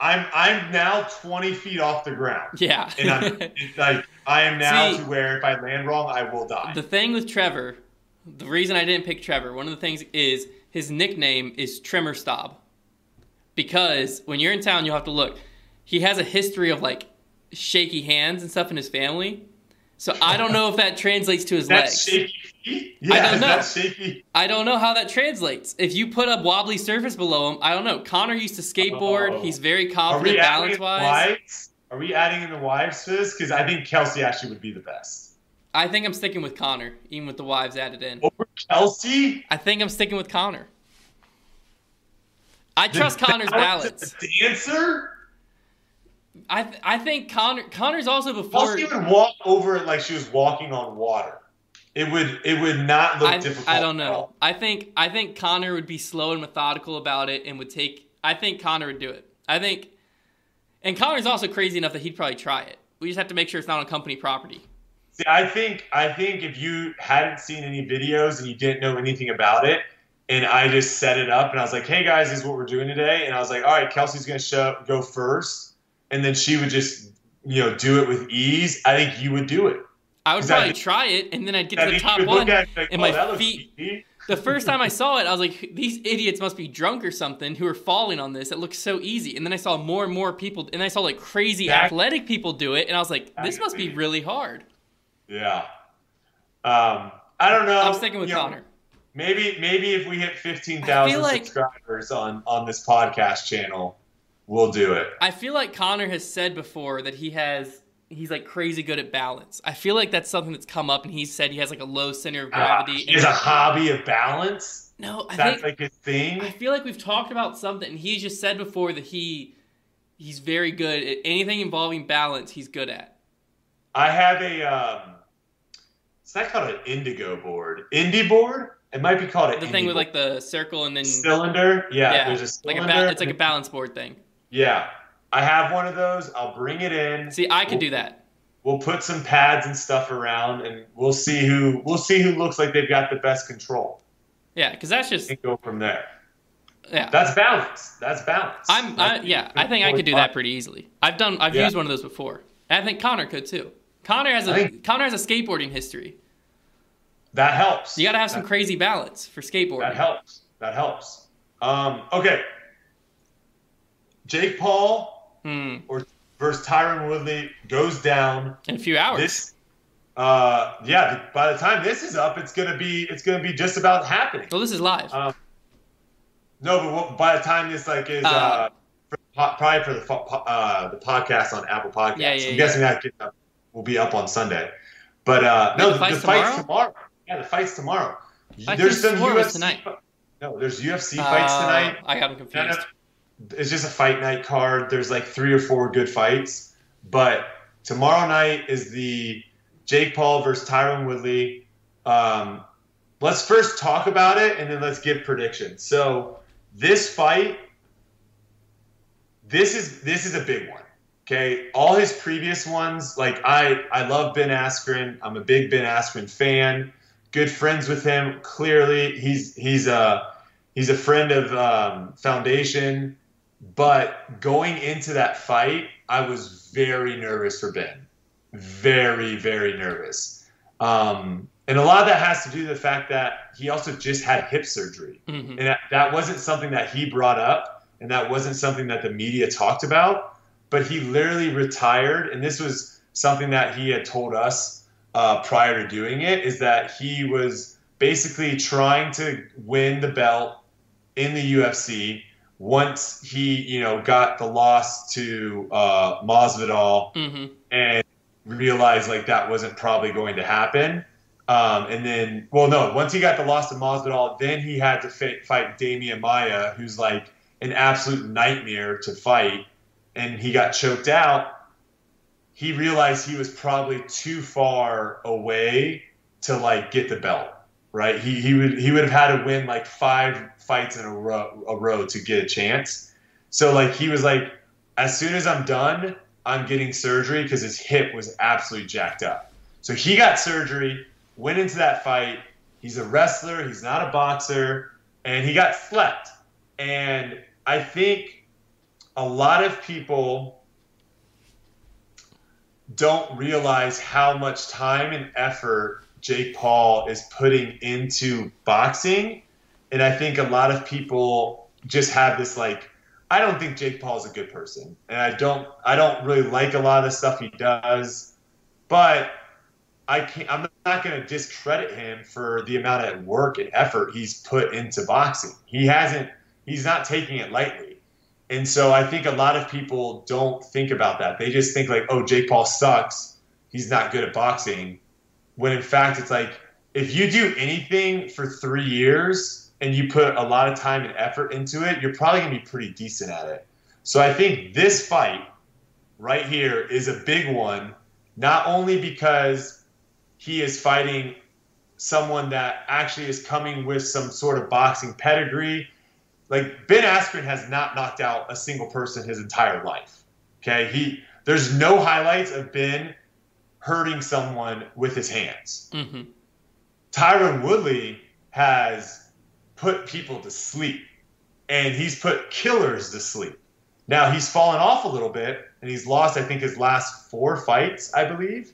B: I'm. I'm now 20 feet off the ground,
A: Yeah.
B: and I'm it's like I am now
A: See-
B: to where if I land wrong, I will die.
A: the thing with Trevor, the reason I didn't pick Trevor, one of the things is his nickname is Trimmer Staub. Because when you're in town, you'll have to look. He has a history of like shaky hands and stuff in his family. So I don't know if that translates to his
B: That's
A: legs.
B: shaky. Yeah,
A: I don't know. I don't know how that translates. If you put a wobbly surface below him, I don't know. Connor used to skateboard.
B: Oh.
A: He's very
B: Are we
A: confident
B: adding
A: balance
B: the
A: wise.
B: wives? Are we adding in the wives for this? Because I think Kelsey actually would be the best.
A: I think I'm sticking with Connor, even with the wives added in.
B: Over Kelsey.
A: I think I'm sticking with Connor. I
B: The
A: trust Connor's
B: balance- dancer.
A: I th- I think Connor Connor's also before.
B: Kelsey would walk over it like she was walking on water. It would it would not look
A: I,
B: difficult.
A: I don't know. I think I think Connor would be slow and methodical about it and would take. I think Connor would do it. I think, and Connor's also crazy enough that he'd probably try it. We just have to make sure it's not on company property.
B: See, I think I think if you hadn't seen any videos and you didn't know anything about it, and I just set it up and I was like, "Hey guys, this is what we're doing today," and I was like, "All right, Kelsey's gonna show go first, and then she would just you know do it with ease." I think you would do it.
A: I would
B: Exactly.
A: probably try it, and then I'd get to the top one.
B: at it like,
A: and
B: "Oh,
A: my
B: that
A: feet-
B: easy."
A: The first time I saw it, I was like, these idiots must be drunk or something who are falling on this. It looks so easy. And then I saw more and more people, and I saw like crazy
B: Exactly.
A: athletic people do it, and I was like, this must be really hard.
B: Yeah. Um, I don't know.
A: I'm sticking with
B: you know,
A: Connor.
B: Maybe maybe if we hit fifteen
A: I
B: thousand
A: feel like-
B: subscribers on on this podcast channel, we'll do it.
A: I feel like Connor has said before that he has he's like crazy good at balance. I feel like that's something that's come up, and he said he has like a low center of
B: Uh,
A: gravity.
B: he has a hobby of balance.
A: no, I think
B: That's
A: think
B: like his thing.
A: I feel like we've talked about something, and he's just said before that he he's very good at anything involving balance. He's good at.
B: I have a um, it's not called an indigo board. Indie board? It might be called an
A: The thing with
B: board.
A: like the circle and then
B: cylinder. Yeah,
A: yeah,
B: there's a
A: like a ba- it's like a balance board thing.
B: yeah. I have one of those. I'll bring it in.
A: See, I could do that.
B: We'll put some pads and stuff around, and we'll see who we'll see who looks like they've got the best control,
A: Yeah, because that's just
B: and go from there.
A: yeah.
B: That's balance. That's balance.
A: I'm I, yeah. I think I could do that pretty easily. I've done I've
B: Yeah.
A: used one of those before. And I think Connor could too. Connor has a
B: think-
A: Connor has a skateboarding history.
B: That helps.
A: You got to have some
B: That-
A: crazy balance for skateboarding.
B: That helps. That helps. Um, okay. Jake Paul
A: Hmm.
B: versus Tyron Woodley goes down.
A: In a few hours.
B: This, uh, yeah. By the time this is up, it's gonna be it's gonna be just about happening.
A: well, this is live.
B: Um, no, but what, by the time this like is uh,
A: Uh,
B: for, probably for the uh, the podcast on Apple Podcasts.
A: Yeah, yeah,
B: I'm
A: yeah.
B: guessing that will be up on Sunday. But uh, no,
A: the
B: the,
A: fight's
B: the fight's
A: tomorrow?
B: tomorrow. Yeah, the fight's tomorrow.
A: I
B: There's some UFC
A: tonight.
B: No, there's UFC fights
A: Uh,
B: tonight.
A: I got
B: None
A: confused.
B: It's just a fight night card. There's like three or four good fights. But tomorrow night is the Jake Paul versus Tyron Woodley. Um, let's first talk about it and then let's give predictions. So this fight, this is this is a big one. Okay, all his previous ones, like I I love Ben Askren. I'm a big Ben Askren fan. Good friends with him. Clearly, he's he's a he's a friend of um, Foundation. But going into that fight, I was very nervous for Ben. Very very nervous. Um, and a lot of that has to do with the fact that he also just had hip surgery.
A: Mhm.
B: And that, that wasn't something that he brought up, and that wasn't something that the media talked about. But he literally retired, and this was something that he had told us uh, prior to doing it is that he was basically trying to win the belt in the UFC once he, you know, got the loss to uh, Masvidal
A: Mhm.
B: and realized like that wasn't probably going to happen. Um, and then, well, no, once he got the loss to Masvidal, then he had to fi- fight Demian Maia, who's like an absolute nightmare to fight, and he got choked out. He realized he was probably too far away to like get the belt. Right? He he would he would have had to win like five fights in a row a row to get a chance. So like he was like, as soon as I'm done, I'm getting surgery because his hip was absolutely jacked up. So he got surgery, went into that fight. He's a wrestler, he's not a boxer, and he got slept. And I think a lot of people don't realize how much time and effort Jake Paul is putting into boxing. And I think a lot of people just have this like I don't think Jake Paul is a good person, and I don't I don't really like a lot of the stuff he does, but I can't, I'm not going to discredit him for the amount of work and effort he's put into boxing. He hasn't he's not taking it lightly, and so I think a lot of people don't think about that. They just think like, oh, Jake Paul sucks. He's not good at boxing, when in fact it's like if you do anything for three years and you put a lot of time and effort into it, you're probably going to be pretty decent at it. So I think this fight right here is a big one, not only because he is fighting someone that actually is coming with some sort of boxing pedigree. Like Ben Askren has not knocked out a single person his entire life. Okay, he there's no highlights of Ben hurting someone with his hands.
A: Mhm.
B: Tyron Woodley has put people to sleep, and he's put killers to sleep. Now he's fallen off a little bit, and he's lost, I think, his last four fights, I believe.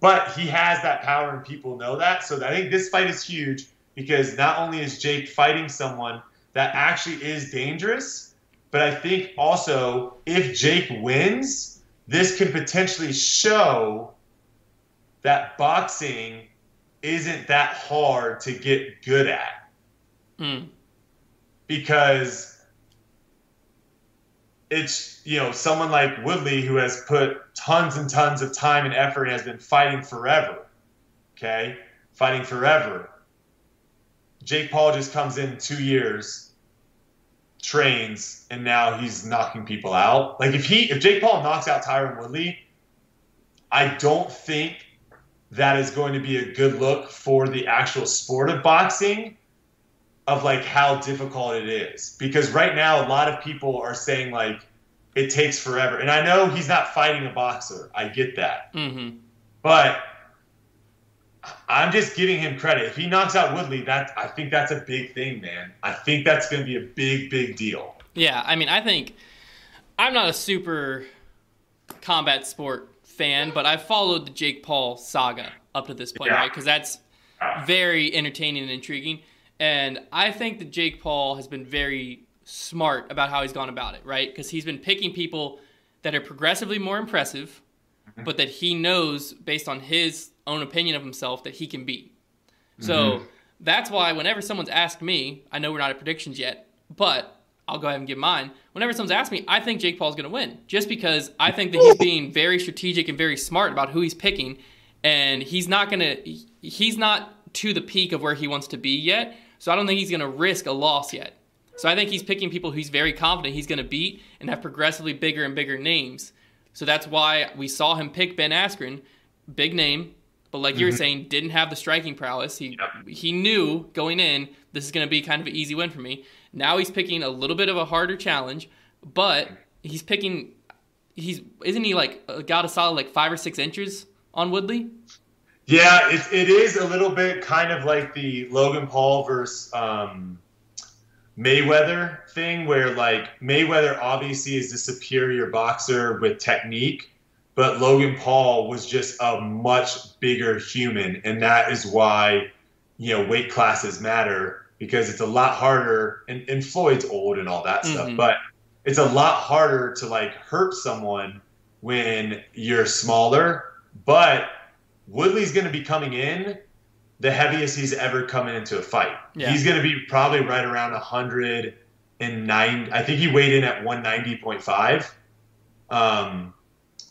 B: But he has that power, and people know that. So I think this fight is huge because not only is Jake fighting someone that actually is dangerous, but I think also if Jake wins, this can potentially show that boxing isn't that hard to get good at
A: Mm.
B: because it's you know someone like Woodley who has put tons and tons of time and effort and has been fighting forever. Okay, fighting forever. Jake Paul just comes in two years, trains, and now he's knocking people out. Like if he if Jake Paul knocks out Tyron Woodley, I don't think that is going to be a good look for the actual sport of boxing of like how difficult it is. Because right now a lot of people are saying like it takes forever. And i know he's not fighting a boxer. I get that.
A: Hmm
B: but i'm just giving him credit. If he knocks out woodley that i think that's a big thing man. I think that's going to be a big big deal.
A: Yeah, I mean, I think I'm not a super combat sport fan, but I've followed the Jake Paul saga up to this point,
B: Yeah.
A: right? Because that's very entertaining and intriguing. And I think that Jake Paul has been very smart about how he's gone about it, right? Because he's been picking people that are progressively more impressive, mm-hmm. but that he knows, based on his own opinion of himself, that he can beat. So mm-hmm. that's why whenever someone's asked me, I know we're not at predictions yet, but I'll go ahead and give mine. Whenever someone's asked me, I think Jake Paul's going to win, just because I think that he's being very strategic and very smart about who he's picking, and he's not gonna he's not to the peak of where he wants to be yet. So I don't think he's gonna risk a loss yet. So I think he's picking people who he's very confident he's gonna beat and have progressively bigger and bigger names. So that's why we saw him pick Ben Askren, big name, but like you were saying, didn't have the striking prowess. He
B: Yep.
A: he knew going in this is going to be kind of an easy win for me. Now he's picking a little bit of a harder challenge, but he's picking. He's isn't he like uh, got a solid like five or six inches on Woodley?
B: Yeah, it, it is a little bit kind of like the Logan Paul versus um, Mayweather thing, where like Mayweather obviously is the superior boxer with technique, but Logan Paul was just a much bigger human, and that is why you know weight classes matter because it's a lot harder. And, and Floyd's old and all that stuff,
A: Mhm.
B: but it's a lot harder to like hurt someone when you're smaller. But Woodley's going to be coming in the heaviest he's ever coming into a fight.
A: Yeah.
B: He's going to be probably right around 109. I think he weighed in at 190.5 um,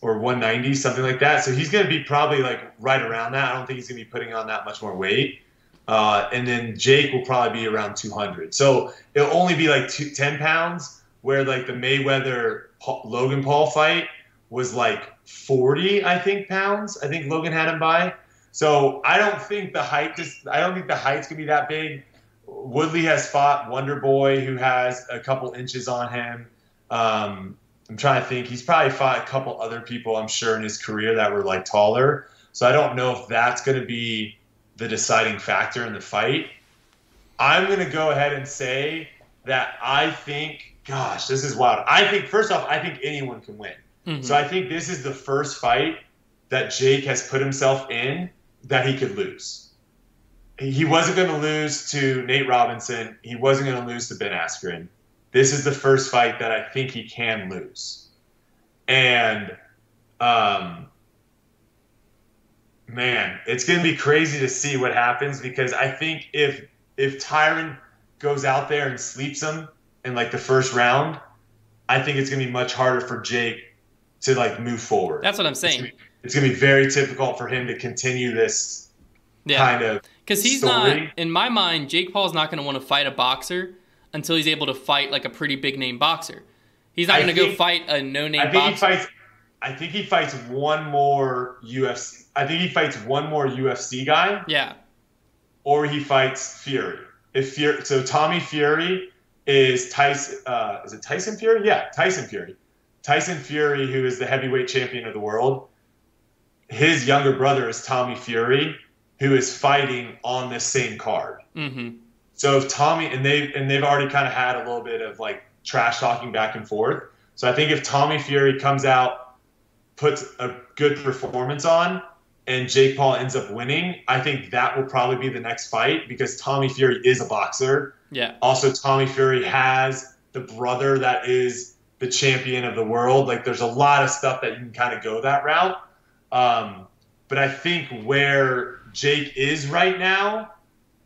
B: or 190, something like that. So he's going to be probably like right around that. I don't think he's going to be putting on that much more weight. Uh, and then Jake will probably be around 200. So it'll only be like two, 10 pounds, where like the Mayweather Logan Paul fight was like 40, I think, pounds. I think Logan had him by. So I don't think the height just I don't think the height's gonna be that big. Woodley has fought Wonder Boy, who has a couple inches on him. Um, I'm trying to think. He's probably fought a couple other people, I'm sure, in his career that were like taller. So I don't know if that's going to be the deciding factor in the fight. I'm going to go ahead and say that I think, gosh, this is wild. I think, first off, I think anyone can win.
A: Mhm.
B: So I think this is the first fight that Jake has put himself in that he could lose. He wasn't going to lose to Nate Robinson. He wasn't going to lose to Ben Askren. This is the first fight that I think he can lose. And, um, man, it's going to be crazy to see what happens because I think if if Tyron goes out there and sleeps him in like the first round, I think it's going to be much harder for Jake to like move forward.
A: That's what I'm
B: It's gonna
A: saying.
B: be- it's going to be very difficult for him to continue this
A: Yeah,
B: kind of.
A: because he's
B: story.
A: not in my mind. Jake Paul's not going to want to fight a boxer until he's able to fight like a pretty big name boxer. He's not going to go fight a no name
B: I think he
A: boxer.
B: fights. I think he fights one more UFC. I think he fights one more UFC guy,
A: yeah,
B: or he fights Fury. If Fury, so Tommy Fury is Tyson. Uh, is it Tyson Fury? Yeah, Tyson Fury. Tyson Fury, who is the heavyweight champion of the world. His younger brother is Tommy Fury, who is fighting on this same card.
A: hmm
B: So if Tommy and they and they've already kind of had a little bit of like trash talking back and forth. So I think if Tommy Fury comes out, puts a good performance on, and Jake Paul ends up winning, I think that will probably be the next fight because Tommy Fury is a boxer.
A: yeah,
B: Also, Tommy Fury has the brother that is the champion of the world. Like, there's a lot of stuff that you can kind of go that route. Um, but I think where Jake is right now,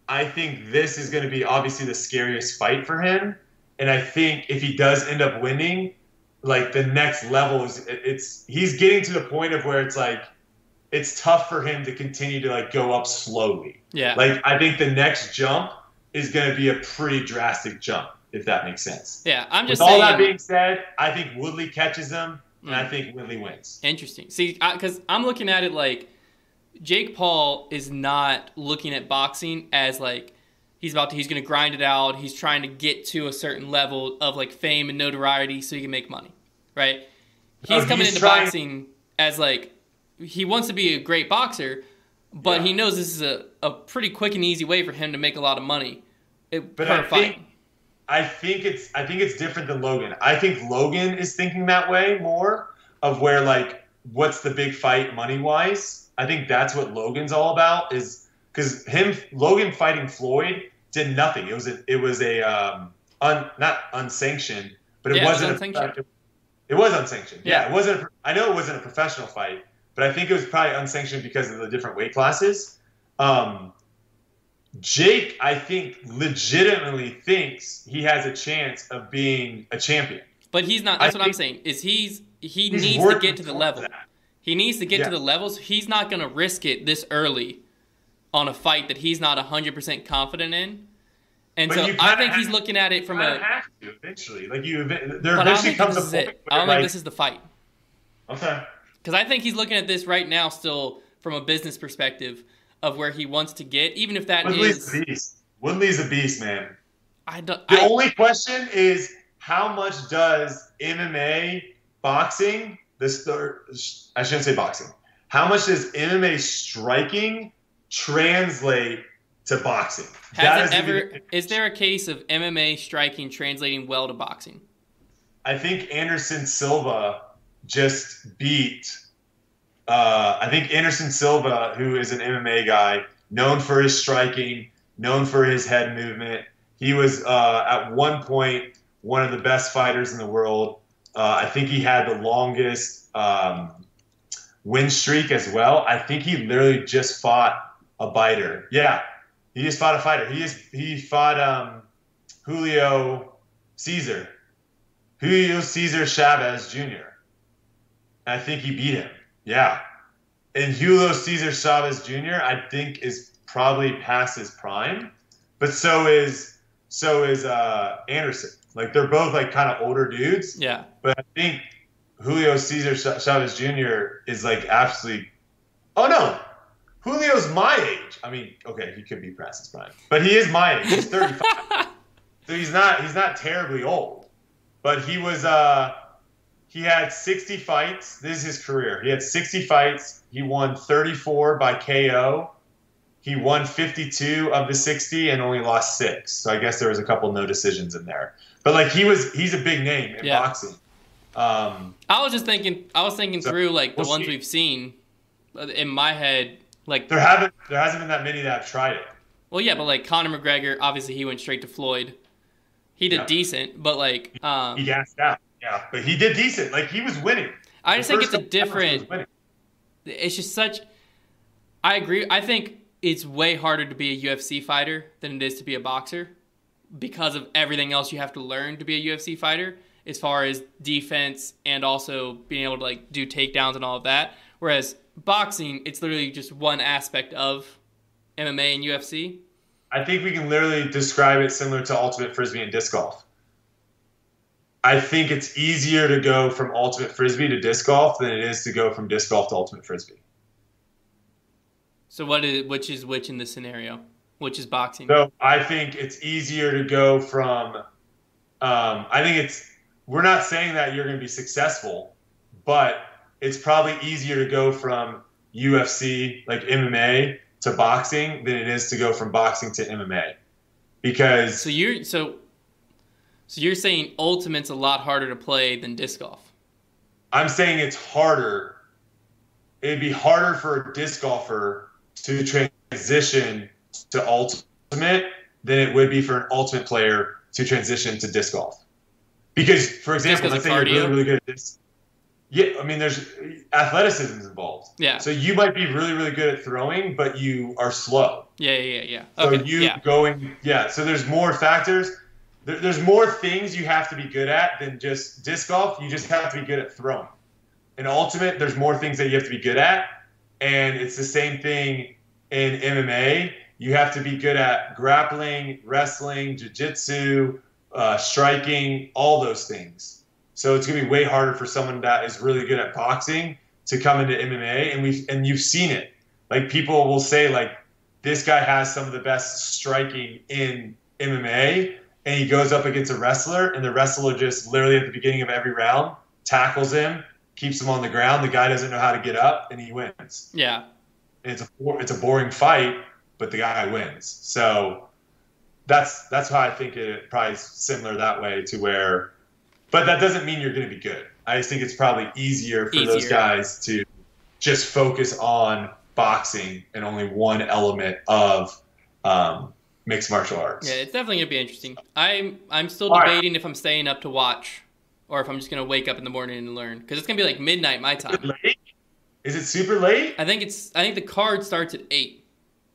B: I think this is going to be obviously the scariest fight for him. And I think if he does end up winning, like the next level is it's he's getting to the point of where it's like it's tough for him to continue to like go up slowly.
A: yeah.
B: Like I think the next jump is going to be a pretty drastic jump, if that makes sense.
A: yeah, I'm just.
B: With
A: just
B: all that being said, I think Woodley catches him, and
A: Mm.
B: I think Woodley wins.
A: Interesting. See, because I'm looking at it like Jake Paul is not looking at boxing as like he's about to he's going to grind it out. He's trying to get to a certain level of like fame and notoriety so he can make money, right? He's
B: Oh,
A: coming
B: he's
A: into
B: trying-
A: boxing as like he wants to be a great boxer, but
B: Yeah.
A: he knows this is a, a pretty quick and easy way for him to make a lot of money it,
B: But
A: per
B: I
A: fight.
B: think I think it's I think it's different than Logan. I think Logan is thinking that way more of where like what's the big fight money wise. I think that's what Logan's all about is because him Logan fighting Floyd did nothing. It was a it was a um un, not unsanctioned, but it
A: Yeah, it was
B: wasn't
A: unsanctioned.
B: A, it was unsanctioned. Yeah.
A: Yeah.
B: it wasn't. A, I know it wasn't a professional fight, but I think it was probably unsanctioned because of the different weight classes. Um, Jake, I think, legitimately thinks he has a chance of being a champion.
A: But he's not.
B: I
A: That's what I'm saying. Is he's he
B: He's
A: needs to get to the level.
B: that.
A: He needs to get
B: Yeah.
A: to the levels. He's not going to risk it this early on a fight that he's not 100% confident in. And
B: But
A: so I think he's looking at it from a.
B: have to eventually. Like you, there
A: But I don't
B: eventually comes a point
A: it. I don't
B: like,
A: think this is the fight.
B: okay.
A: Because I think he's looking at this right now still from a business perspective of where he wants to get, even if that
B: Woodley's
A: is.
B: a beast. Woodley's a beast, man.
A: I don't.
B: The
A: I,
B: only question is how much does MMA boxing this third I shouldn't say boxing. How much does MMA striking translate to boxing?
A: Has
B: is
A: it
B: the-
A: ever? Is there a case of MMA striking translating well to boxing?
B: I think Anderson Silva just beat. Uh, I think Anderson Silva, who is an MMA guy, known for his striking, known for his head movement. He was uh, at one point one of the best fighters in the world. Uh, I think he had the longest um, win streak as well. I think he literally just fought a biter. Yeah, he just fought a fighter. He just he fought um, Julio Cesar. Julio Cesar Chavez Jr. I think he beat him. Yeah. And Julio Cesar Chavez Jr. I think is probably past his prime, but so is so is uh, Anderson. Like they're both like kind of older dudes,
A: Yeah.
B: but I think Julio Cesar Chavez Jr. is like absolutely. Oh no, Julio's my age. I mean, okay, he could be past his prime, but he is my age. He's 35. So he's not he's not terribly old, but he was uh he had 60 fights. This is his career. He had 60 fights. He won 34 by KO. He won 52 of the 60 and only lost six. So I guess there was a couple no decisions in there. But like he was he's a big name in
A: Yeah.
B: boxing. Um,
A: I was just thinking. I was thinking
B: So,
A: through like the
B: we'll
A: ones
B: see.
A: we've seen. uh, In my head, like
B: there haven't there hasn't been that many that have tried it.
A: well, yeah, but like Conor McGregor, obviously he went straight to Floyd. He did
B: Yeah.
A: decent, but like um,
B: He gassed out. Yeah, but he did decent. Like he was winning.
A: I
B: The
A: just think it's a
B: couple rounds, he was
A: different. It's just such. I agree. I think it's way harder to be a UFC fighter than it is to be a boxer because of everything else you have to learn to be a UFC fighter as far as defense and also being able to like do takedowns and all of that. Whereas boxing, it's literally just one aspect of MMA and UFC.
B: I think we can literally describe it similar to ultimate frisbee and disc golf. I think it's easier to go from ultimate frisbee to disc golf than it is to go from disc golf to ultimate frisbee.
A: So what is which is which in this scenario? Which is boxing?
B: So I think it's easier to go from. Um, I think it's. We're not saying that you're going to be successful, but it's probably easier to go from UFC like MMA to boxing than it is to go from boxing to MMA, because
A: So you're so. So you're saying ultimate's a lot harder to play than disc golf.
B: I'm saying it's harder. It'd be harder for a disc golfer to transition to ultimate than it would be for an ultimate player to transition to disc golf. Because, for example, let's say you're
A: cardio?
B: really, really good at this. Yeah, I mean, there's athleticism is involved.
A: Yeah.
B: So you might be really, really good at throwing, but you are slow.
A: Yeah, yeah, yeah. yeah.
B: So
A: Okay.
B: you
A: yeah.
B: going, yeah. So there's more factors. There, there's more things you have to be good at than just disc golf. You just have to be good at throwing. In ultimate, there's more things that you have to be good at, and it's the same thing in MMA. You have to be good at grappling, wrestling, jiu-jitsu, uh, striking, all those things. So it's gonna be way harder for someone that is really good at boxing to come into MMA, and we and you've seen it. Like people will say, like this guy has some of the best striking in MMA, and he goes up against a wrestler, and the wrestler just literally at the beginning of every round tackles him, keeps him on the ground. The guy doesn't know how to get up, and he wins.
A: Yeah.
B: And it's a it's a boring fight, but the guy wins. So that's that's how I think it probably is similar that way to where, but that doesn't mean you're going to be good. I just think it's probably easier for those guys to just focus on boxing and only one element of um, mixed martial arts.
A: Yeah, it's definitely gonna be interesting. I'm I'm still
B: All right.
A: debating if I'm staying up to watch or if I'm just gonna wake up in the morning and learn because it's gonna be like midnight my
B: Is it
A: time.
B: Is it super late?
A: I think it's I think the card starts at eight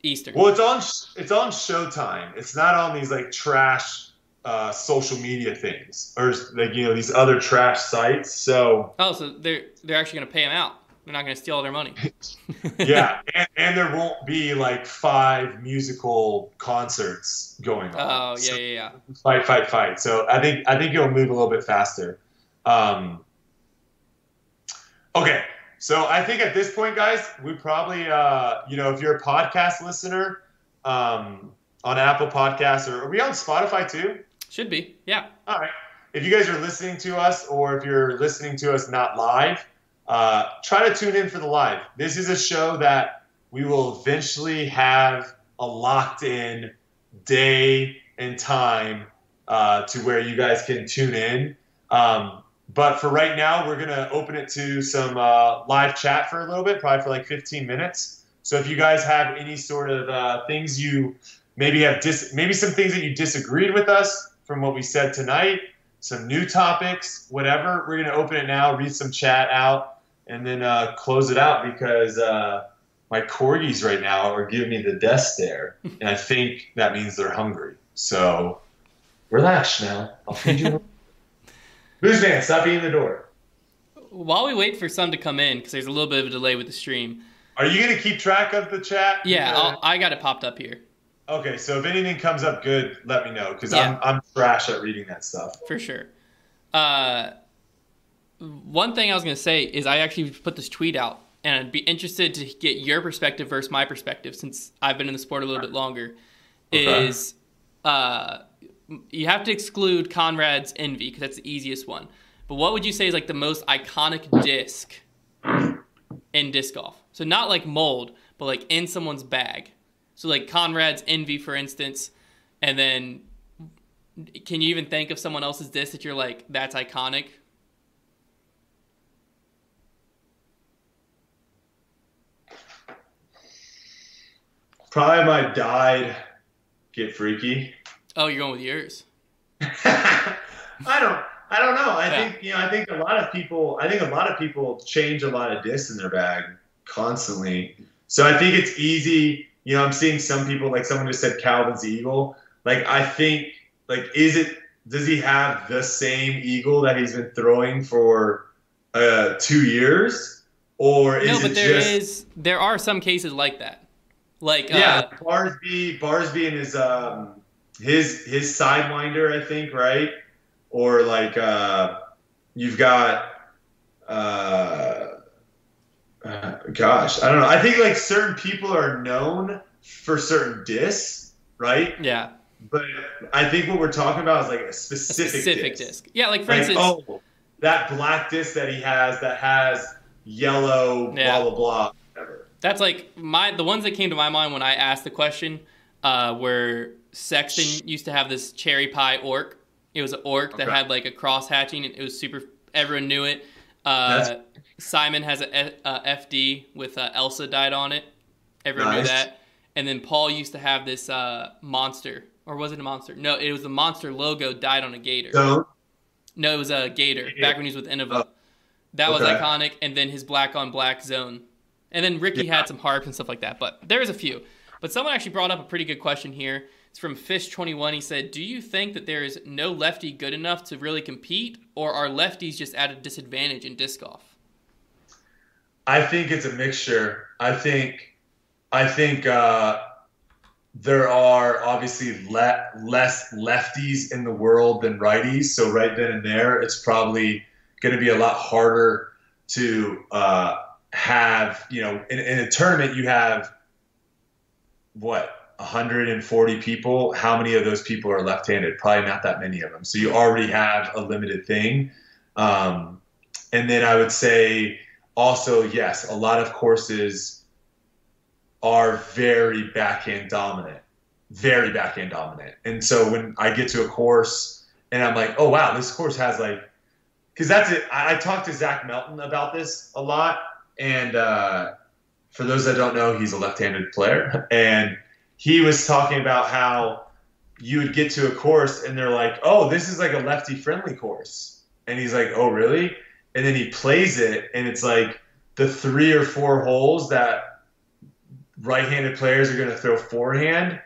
A: Eastern.
B: Well, it's on it's on Showtime. It's not on these like trash uh, social media things or like you know these other trash sites. So
A: Oh, so they're they're actually gonna pay him out. They're not going to steal all their money.
B: yeah, and, and, there won't be like five musical concerts going on.
A: Oh yeah, so, yeah, yeah.
B: Fight, fight, fight. So I think I think you'll move a little bit faster. Um, okay, so I think at this point, guys, we probably uh, you know if you're a podcast listener um, on Apple Podcasts or are we on Spotify too?
A: Should be, yeah.
B: All right. If you guys are listening to us, or if you're listening to us not live uh, try to tune in for the live. This is a show that we will eventually have a locked in day and time uh, to where you guys can tune in. Um, but for right now, we're going to open it to some uh, live chat for a little bit, probably for like 15 minutes. So if you guys have any sort of uh, things you maybe have dis- maybe some things that you disagreed with us from what we said tonight, some new topics, whatever, we're going to open it now, read some chat out and then uh, close it out because uh, my corgis right now are giving me the death stare, and I think that means they're hungry. So relax now. I'll feed you. Booze man, stop eating the door.
A: While we wait for some to come in, because there's a little bit of a delay with the stream.
B: Are you gonna keep track of the chat?
A: Yeah, i got it popped up here.
B: Okay, so if anything comes up good, let me know because yeah. I'm I'm trash at reading that stuff.
A: For sure. Uh, one thing I was going to say is I actually put this tweet out, and I'd be interested to get your perspective versus my perspective since I've been in the sport a little bit longer. Okay. Is uh, you have to exclude Conrad's Envy because that's the easiest one. But what would you say is like the most iconic disc in disc golf? So not like mold, but like in someone's bag. So like Conrad's Envy, for instance, and then can you even think of someone else's disc that you're like that's iconic?
B: Probably my dyed get freaky.
A: Oh, you're going with yours.
B: I don't. I don't know. I yeah. think you know. I think a lot of people. I think a lot of people change a lot of discs in their bag constantly. So I think it's easy. You know, I'm seeing some people like someone just said Calvin's eagle. Like I think like is it does he have the same eagle that he's been throwing for uh, two years, or is no?
A: But there
B: just,
A: is there are some cases like that. Like
B: yeah, uh, Barsby, Barsby and his um his his sidewinder, I think, right? Or like uh, you've got uh, uh, gosh, I don't know. I think like certain people are known for certain discs, right?
A: Yeah.
B: But I think what we're talking about is like a specific, a specific disc. disc.
A: Yeah, like for like, instance, oh,
B: that black disc that he has that has yellow, yeah. blah blah blah
A: that's like my the ones that came to my mind when I asked the question uh, were Sexton used to have this cherry pie orc. It was an orc that had like a cross hatching and it was super. Everyone knew it. Uh, Simon has a, a FD with uh, Elsa dyed on it. Everyone nice. knew that. And then Paul used to have this uh, monster, or was it a monster? No, it was the monster logo dyed on a gator. No, no, it was a gator back when he was with Innova. Oh. That okay. was iconic. And then his black on black zone and then Ricky yeah. had some harps and stuff like that, but there's a few. But someone actually brought up a pretty good question here. It's from Fish21. He said, Do you think that there is no lefty good enough to really compete, or are lefties just at a disadvantage in disc golf?
B: I think it's a mixture. I think, I think uh, there are obviously le- less lefties in the world than righties. So right then and there, it's probably going to be a lot harder to uh, have you know in, in a tournament you have what 140 people? How many of those people are left-handed? Probably not that many of them. So you already have a limited thing. Um, and then i would say also yes a lot of courses are very backhand dominant very backhand dominant. And so when i get to a course and i'm like oh wow this course has like because that's it. I, I talked to zach melton about this a lot and uh, for those that don't know, he's a left-handed player, and he was talking about how you would get to a course and they're like, "Oh, this is like a lefty-friendly course," and he's like, "Oh, really?" And then he plays it, and it's like the three or four holes that right-handed players are going to throw forehand.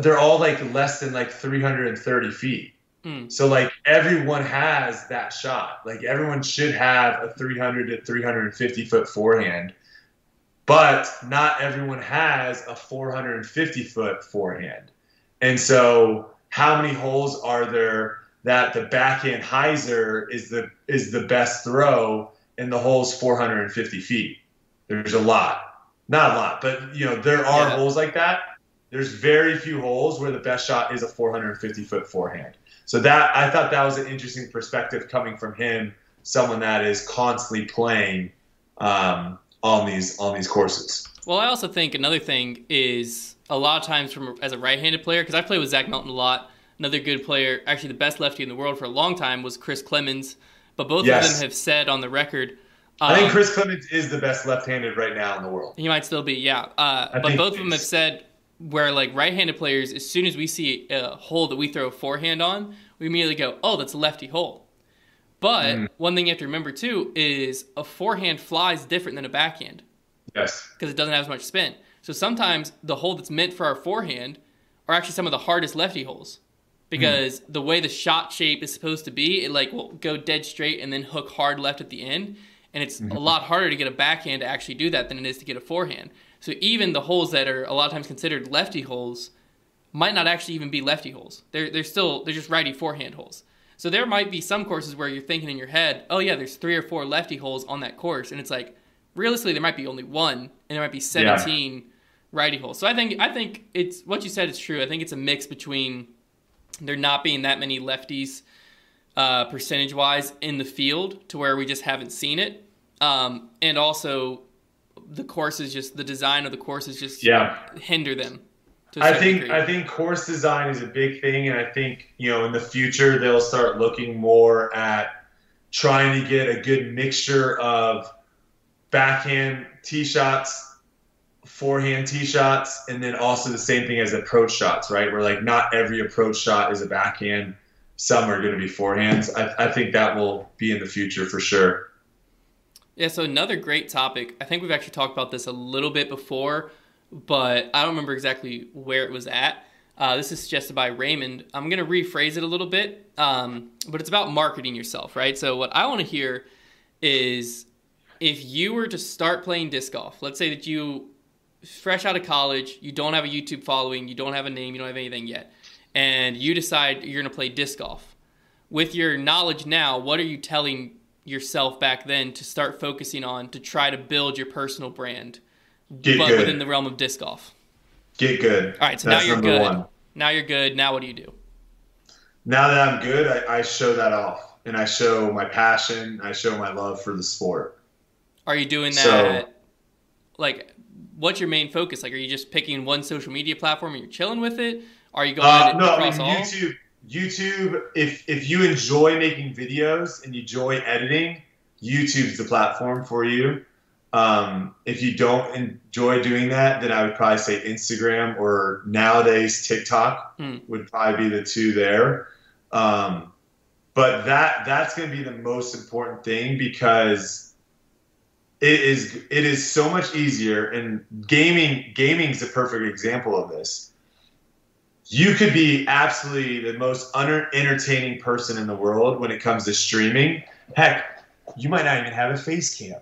B: They're all like less than like 330 feet. Mm. So like everyone has that shot. Like everyone should have a 300 to 350 foot forehand, but not everyone has a 450 foot forehand. And so how many holes are there that the backhand hyzer is the is the best throw in the holes 450 feet? There's a lot. Not a lot, but you know, there are yeah. holes like that. There's very few holes where the best shot is a 450 foot forehand. So that I thought that was an interesting perspective coming from him, someone that is constantly playing um, on these on these courses.
A: Well, I also think another thing is a lot of times from as a right-handed player because I played with Zach Melton a lot. Another good player, actually the best lefty in the world for a long time, was Chris Clemons. But both yes. of them have said on the record
B: I think um, Chris Clemons is the best left-handed right now in the world.
A: He might still be, yeah. Uh, but both of them have said where like right-handed players, as soon as we see a hole that we throw a forehand on, we immediately go, "Oh, that's a lefty hole." But mm. one thing you have to remember too is a forehand flies different than a backhand.
B: Yes.
A: Because it doesn't have as much spin. So sometimes the hole that's meant for our forehand are actually some of the hardest lefty holes because mm. the way the shot shape is supposed to be, it like will go dead straight and then hook hard left at the end and it's mm-hmm. a lot harder to get a backhand to actually do that than it is to get a forehand. So even the holes that are a lot of times considered lefty holes might not actually even be lefty holes. They're they're still they're just righty forehand holes. So there might be some courses where you're thinking in your head, oh yeah, there's three or four lefty holes on that course, and it's like realistically there might be only one, and there might be 17 yeah. righty holes. So I think I think it's what you said is true. I think it's a mix between there not being that many lefties uh, percentage wise in the field to where we just haven't seen it, um, and also the courses just the design of the courses just
B: yeah
A: hinder them.
B: I think degree. I think course design is a big thing, and I think you know in the future they'll start looking more at trying to get a good mixture of backhand tee shots, forehand tee shots, and then also the same thing as approach shots, right? Where like not every approach shot is a backhand, some are going to be forehands. I, I think that will be in the future for sure.
A: Yeah, so another great topic. I think we've actually talked about this a little bit before, but I don't remember exactly where it was at. Uh, this is suggested by Raymond. I'm going to rephrase it a little bit, um, but it's about marketing yourself, right? So, what I want to hear is if you were to start playing disc golf, let's say that you, fresh out of college, you don't have a YouTube following, you don't have a name, you don't have anything yet, and you decide you're going to play disc golf. With your knowledge now, what are you telling yourself back then to start focusing on to try to build your personal brand, Get but good. within the realm of disc golf?
B: Get good.
A: All right, so That's now you're good. One. Now you're good. Now what do you do?
B: Now that I'm good, I, I show that off, and I show my passion. I show my love for the sport.
A: Are you doing that? So, like, what's your main focus? Like, are you just picking one social media platform and you're chilling with it? Are you going uh, no, across I mean?
B: YouTube YouTube, if if you enjoy making videos and you enjoy editing, YouTube's the platform for you. Um, if you don't enjoy doing that, then I would probably say Instagram or nowadays TikTok hmm. would probably be the two there. Um, but that that's going to be the most important thing because it is it is so much easier and gaming gaming is a perfect example of this you could be absolutely the most entertaining person in the world when it comes to streaming. Heck, you might not even have a face cam.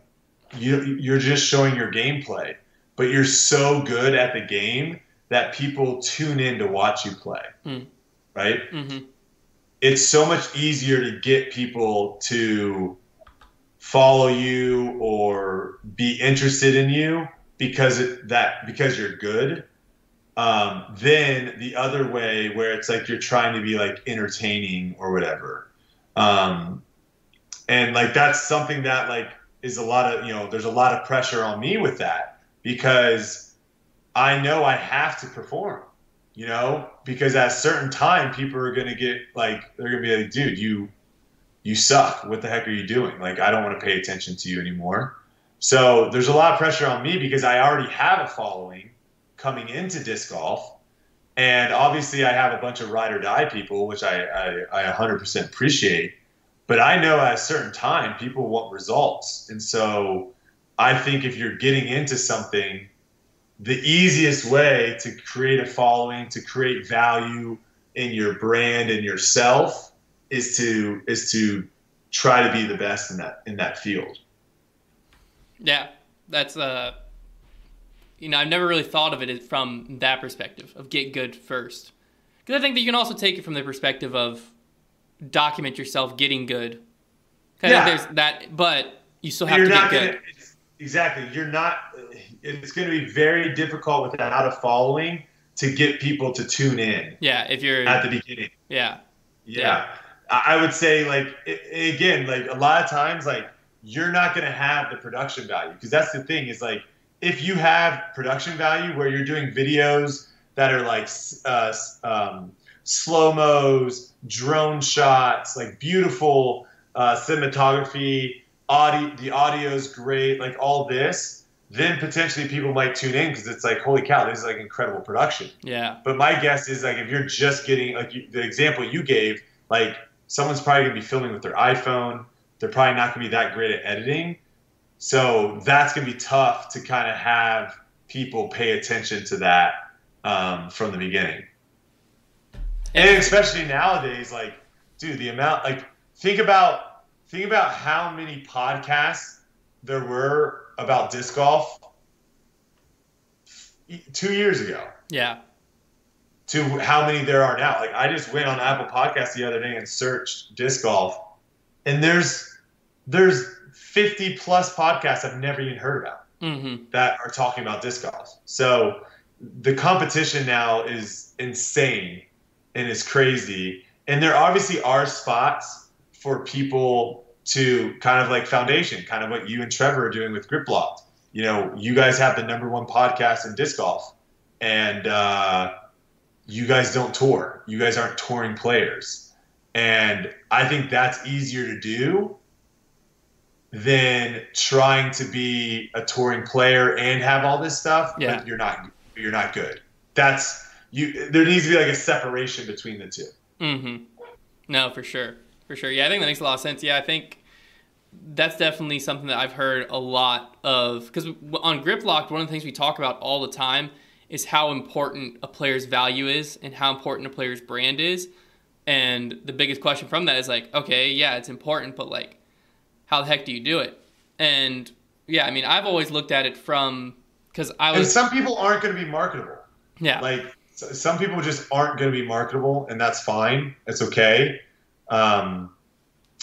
B: You, you're just showing your gameplay, but you're so good at the game that people tune in to watch you play. Mm. Right? Mm-hmm. It's so much easier to get people to follow you or be interested in you because it, that because you're good um, then the other way where it's like you're trying to be like entertaining or whatever. Um, and like that's something that like is a lot of, you know, there's a lot of pressure on me with that because I know I have to perform, you know, because at a certain time people are going to get like, they're going to be like, dude, you, you suck. What the heck are you doing? Like, I don't want to pay attention to you anymore. So there's a lot of pressure on me because I already have a following coming into disc golf. And obviously, I have a bunch of ride or die people, which I, I, I 100% appreciate. But I know at a certain time, people want results. And so I think if you're getting into something, the easiest way to create a following, to create value in your brand and yourself, is to is to try to be the best in that in that field.
A: Yeah, that's uh, you know, I've never really thought of it from that perspective of get good first, because I think that you can also take it from the perspective of document yourself getting good. Yeah. there's that, but you still have You're to get good. Gonna,
B: exactly. You're not. It's going to be very difficult without a following to get people to tune in.
A: Yeah, if you're
B: at the beginning.
A: Yeah.
B: Yeah. yeah. I would say like again, like a lot of times, like you're not going to have the production value because that's the thing is like if you have production value where you're doing videos that are like uh, um, slow mos, drone shots, like beautiful uh, cinematography, audio, the audio is great, like all this, then potentially people might tune in because it's like, holy cow, this is like incredible production.
A: Yeah.
B: But my guess is like if you're just getting like you, the example you gave, like someone's probably gonna be filming with their iPhone. They're probably not gonna be that great at editing. So that's gonna be tough to kind of have people pay attention to that um, from the beginning. And especially nowadays, like, dude, the amount like think about think about how many podcasts there were about disc golf two years ago.
A: Yeah.
B: To how many there are now. Like I just went on Apple Podcasts the other day and searched disc golf, and there's there's 50 plus podcasts I've never even heard about
A: mm-hmm.
B: that are talking about disc golf. So the competition now is insane and is crazy. And there obviously are spots for people to kind of like foundation, kind of what you and Trevor are doing with Grip Locked. You know, you guys have the number one podcast in disc golf, and uh, you guys don't tour. You guys aren't touring players, and I think that's easier to do than trying to be a touring player and have all this stuff. Yeah. But you're not. You're not good. That's you. There needs to be like a separation between the 2
A: Mm-hmm. No, for sure for sure. Yeah, I think that makes a lot of sense. Yeah, I think that's definitely something that I've heard a lot of because on Grip Locked, one of the things we talk about all the time is how important a player's value is and how important a player's brand is. And the biggest question from that is like, okay, yeah, it's important, but like, how the heck do you do it? And yeah, I mean, I've always looked at it from because I was.
B: And some people aren't going to be marketable.
A: Yeah.
B: Like some people just aren't going to be marketable, and that's fine. It's okay um,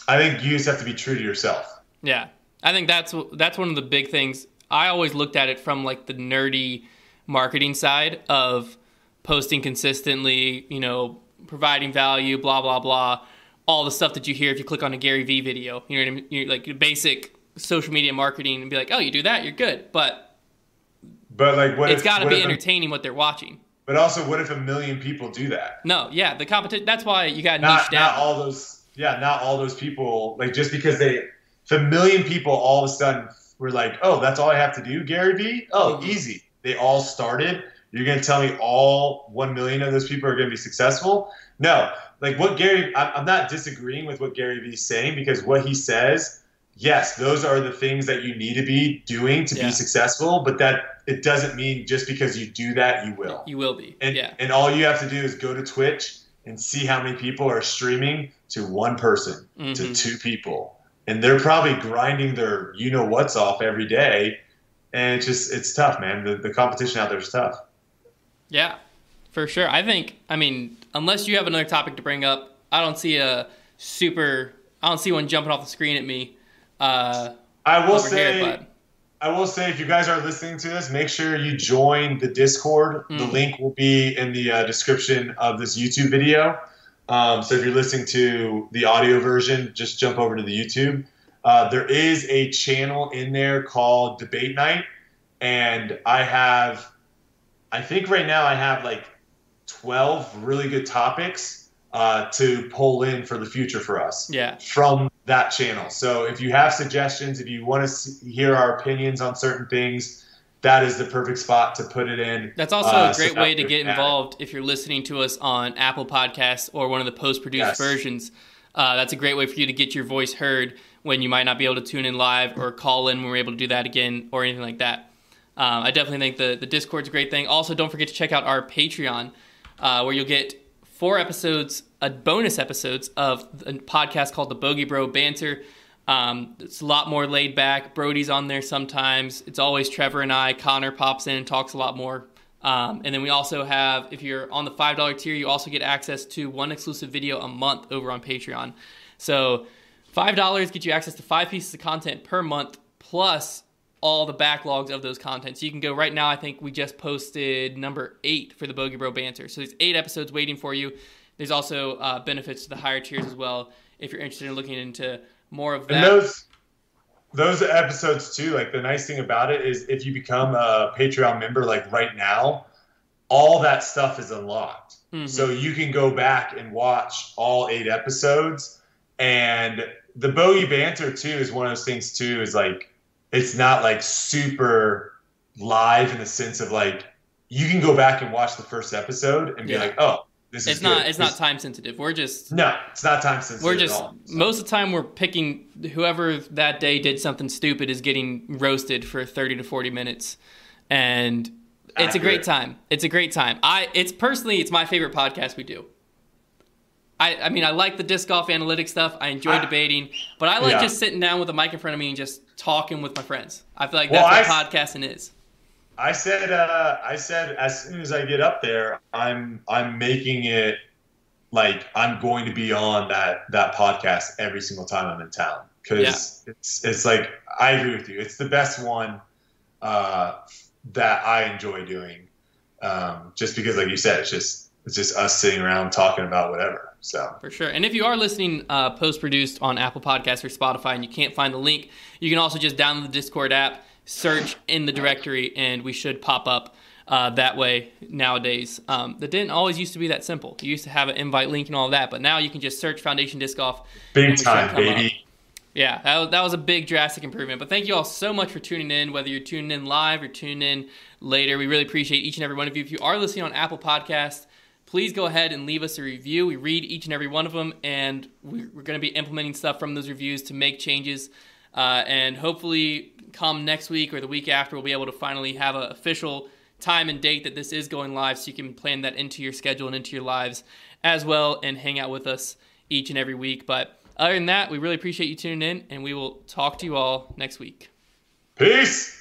B: I think you just have to be true to yourself.
A: Yeah, I think that's that's one of the big things. I always looked at it from like the nerdy marketing side of posting consistently, you know, providing value, blah blah blah, all the stuff that you hear if you click on a Gary Vee video. You know what I mean? You're like basic social media marketing and be like, oh, you do that, you're good. But
B: but like, what
A: it's got to be entertaining what they're watching.
B: But also, what if a million people do that?
A: No, yeah, the competition. That's why you got
B: not. Not all those. Yeah, not all those people. Like just because they, if a million people all of a sudden were like, "Oh, that's all I have to do, Gary Vee." Oh, mm-hmm. easy. They all started. You're gonna tell me all one million of those people are gonna be successful? No. Like what Gary, I'm not disagreeing with what Gary Vee's saying because what he says yes, those are the things that you need to be doing to yeah. be successful, but that it doesn't mean just because you do that you will.
A: You will be.
B: And
A: yeah.
B: and all you have to do is go to Twitch and see how many people are streaming to one person, mm-hmm. to two people. And they're probably grinding their you know what's off every day. And it's just it's tough, man. The the competition out there is tough.
A: Yeah. For sure. I think I mean, unless you have another topic to bring up, I don't see a super I don't see one jumping off the screen at me uh,
B: I will say, here, I will say, if you guys are listening to this, make sure you join the Discord. Mm. The link will be in the uh, description of this YouTube video. Um, so if you're listening to the audio version, just jump over to the YouTube. Uh, there is a channel in there called Debate Night, and I have, I think right now I have like 12 really good topics uh, to pull in for the future for us.
A: Yeah.
B: From that channel. So if you have suggestions, if you want to hear our opinions on certain things, that is the perfect spot to put it in.
A: That's also uh, a great so way to get involved if you're listening to us on Apple Podcasts or one of the post produced yes. versions. Uh, that's a great way for you to get your voice heard when you might not be able to tune in live or call in when we're able to do that again or anything like that. Um, I definitely think the, the Discord's a great thing. Also, don't forget to check out our Patreon uh, where you'll get four episodes a bonus episodes of a podcast called the Bogey Bro Banter. Um, it's a lot more laid back. Brodie's on there sometimes. It's always Trevor and I. Connor pops in and talks a lot more. Um, and then we also have, if you're on the $5 tier, you also get access to one exclusive video a month over on Patreon. So $5 gets you access to five pieces of content per month, plus all the backlogs of those content. So you can go right now. I think we just posted number eight for the Bogey Bro Banter. So there's eight episodes waiting for you. There's also uh, benefits to the higher tiers as well if you're interested in looking into more of that.
B: And those those episodes too. Like the nice thing about it is if you become a Patreon member, like right now, all that stuff is unlocked. Mm-hmm. So you can go back and watch all eight episodes. And the bogey banter too is one of those things too. Is like it's not like super live in the sense of like you can go back and watch the first episode and be like, oh, this
A: it's
B: is
A: not
B: good.
A: it's not time sensitive. We're just
B: no, it's not time sensitive.
A: we're just
B: at all, so.
A: most of the time we're picking whoever that day did something stupid is getting roasted for 30 to 40 minutes and it's a great time. It's a great time. I it's personally it's my favorite podcast we do. I, I mean I like the disc golf analytics stuff. I enjoy
B: I-
A: debating, but I like
B: Yeah.
A: just sitting down with a mic in front of me and just talking with my friends. I feel like
B: Well,
A: that's
B: I-
A: what podcasting is.
B: I said, uh, I said, as soon as I get up there, I'm, I'm making it like I'm going to be on that that podcast every single time I'm in town because it's, it's like I agree with you. It's the best one uh, that I enjoy doing, um, just because, like you said, it's just it's just us sitting around talking about whatever. So
A: For sure. And if you are listening uh, post produced on Apple Podcasts or Spotify and you can't find the link, you can also just download the Discord app, search in the directory, and we should pop up uh, that way nowadays. Um, that didn't always used to be that simple. You used to have an invite link and all that, but now you can just search Foundation Disc Golf.
B: big time,
A: come up.
B: baby.
A: Yeah, that was, that was a big drastic improvement. But thank you all so much for tuning in, whether you're tuning in live or tuning in later. We really appreciate each and every one of you. If you are listening on Apple Podcasts, please go ahead and leave us a review. We read each and every one of them, and we- we're going to be implementing stuff from those reviews to make changes. Uh, and hopefully, come next week or the week after, we'll be able to finally have an official time and date that this is going live so you can plan that into your schedule and into your lives as well and hang out with us each and every week. But other than that, we really appreciate you tuning in, and we will talk to you all next week.
B: Peace.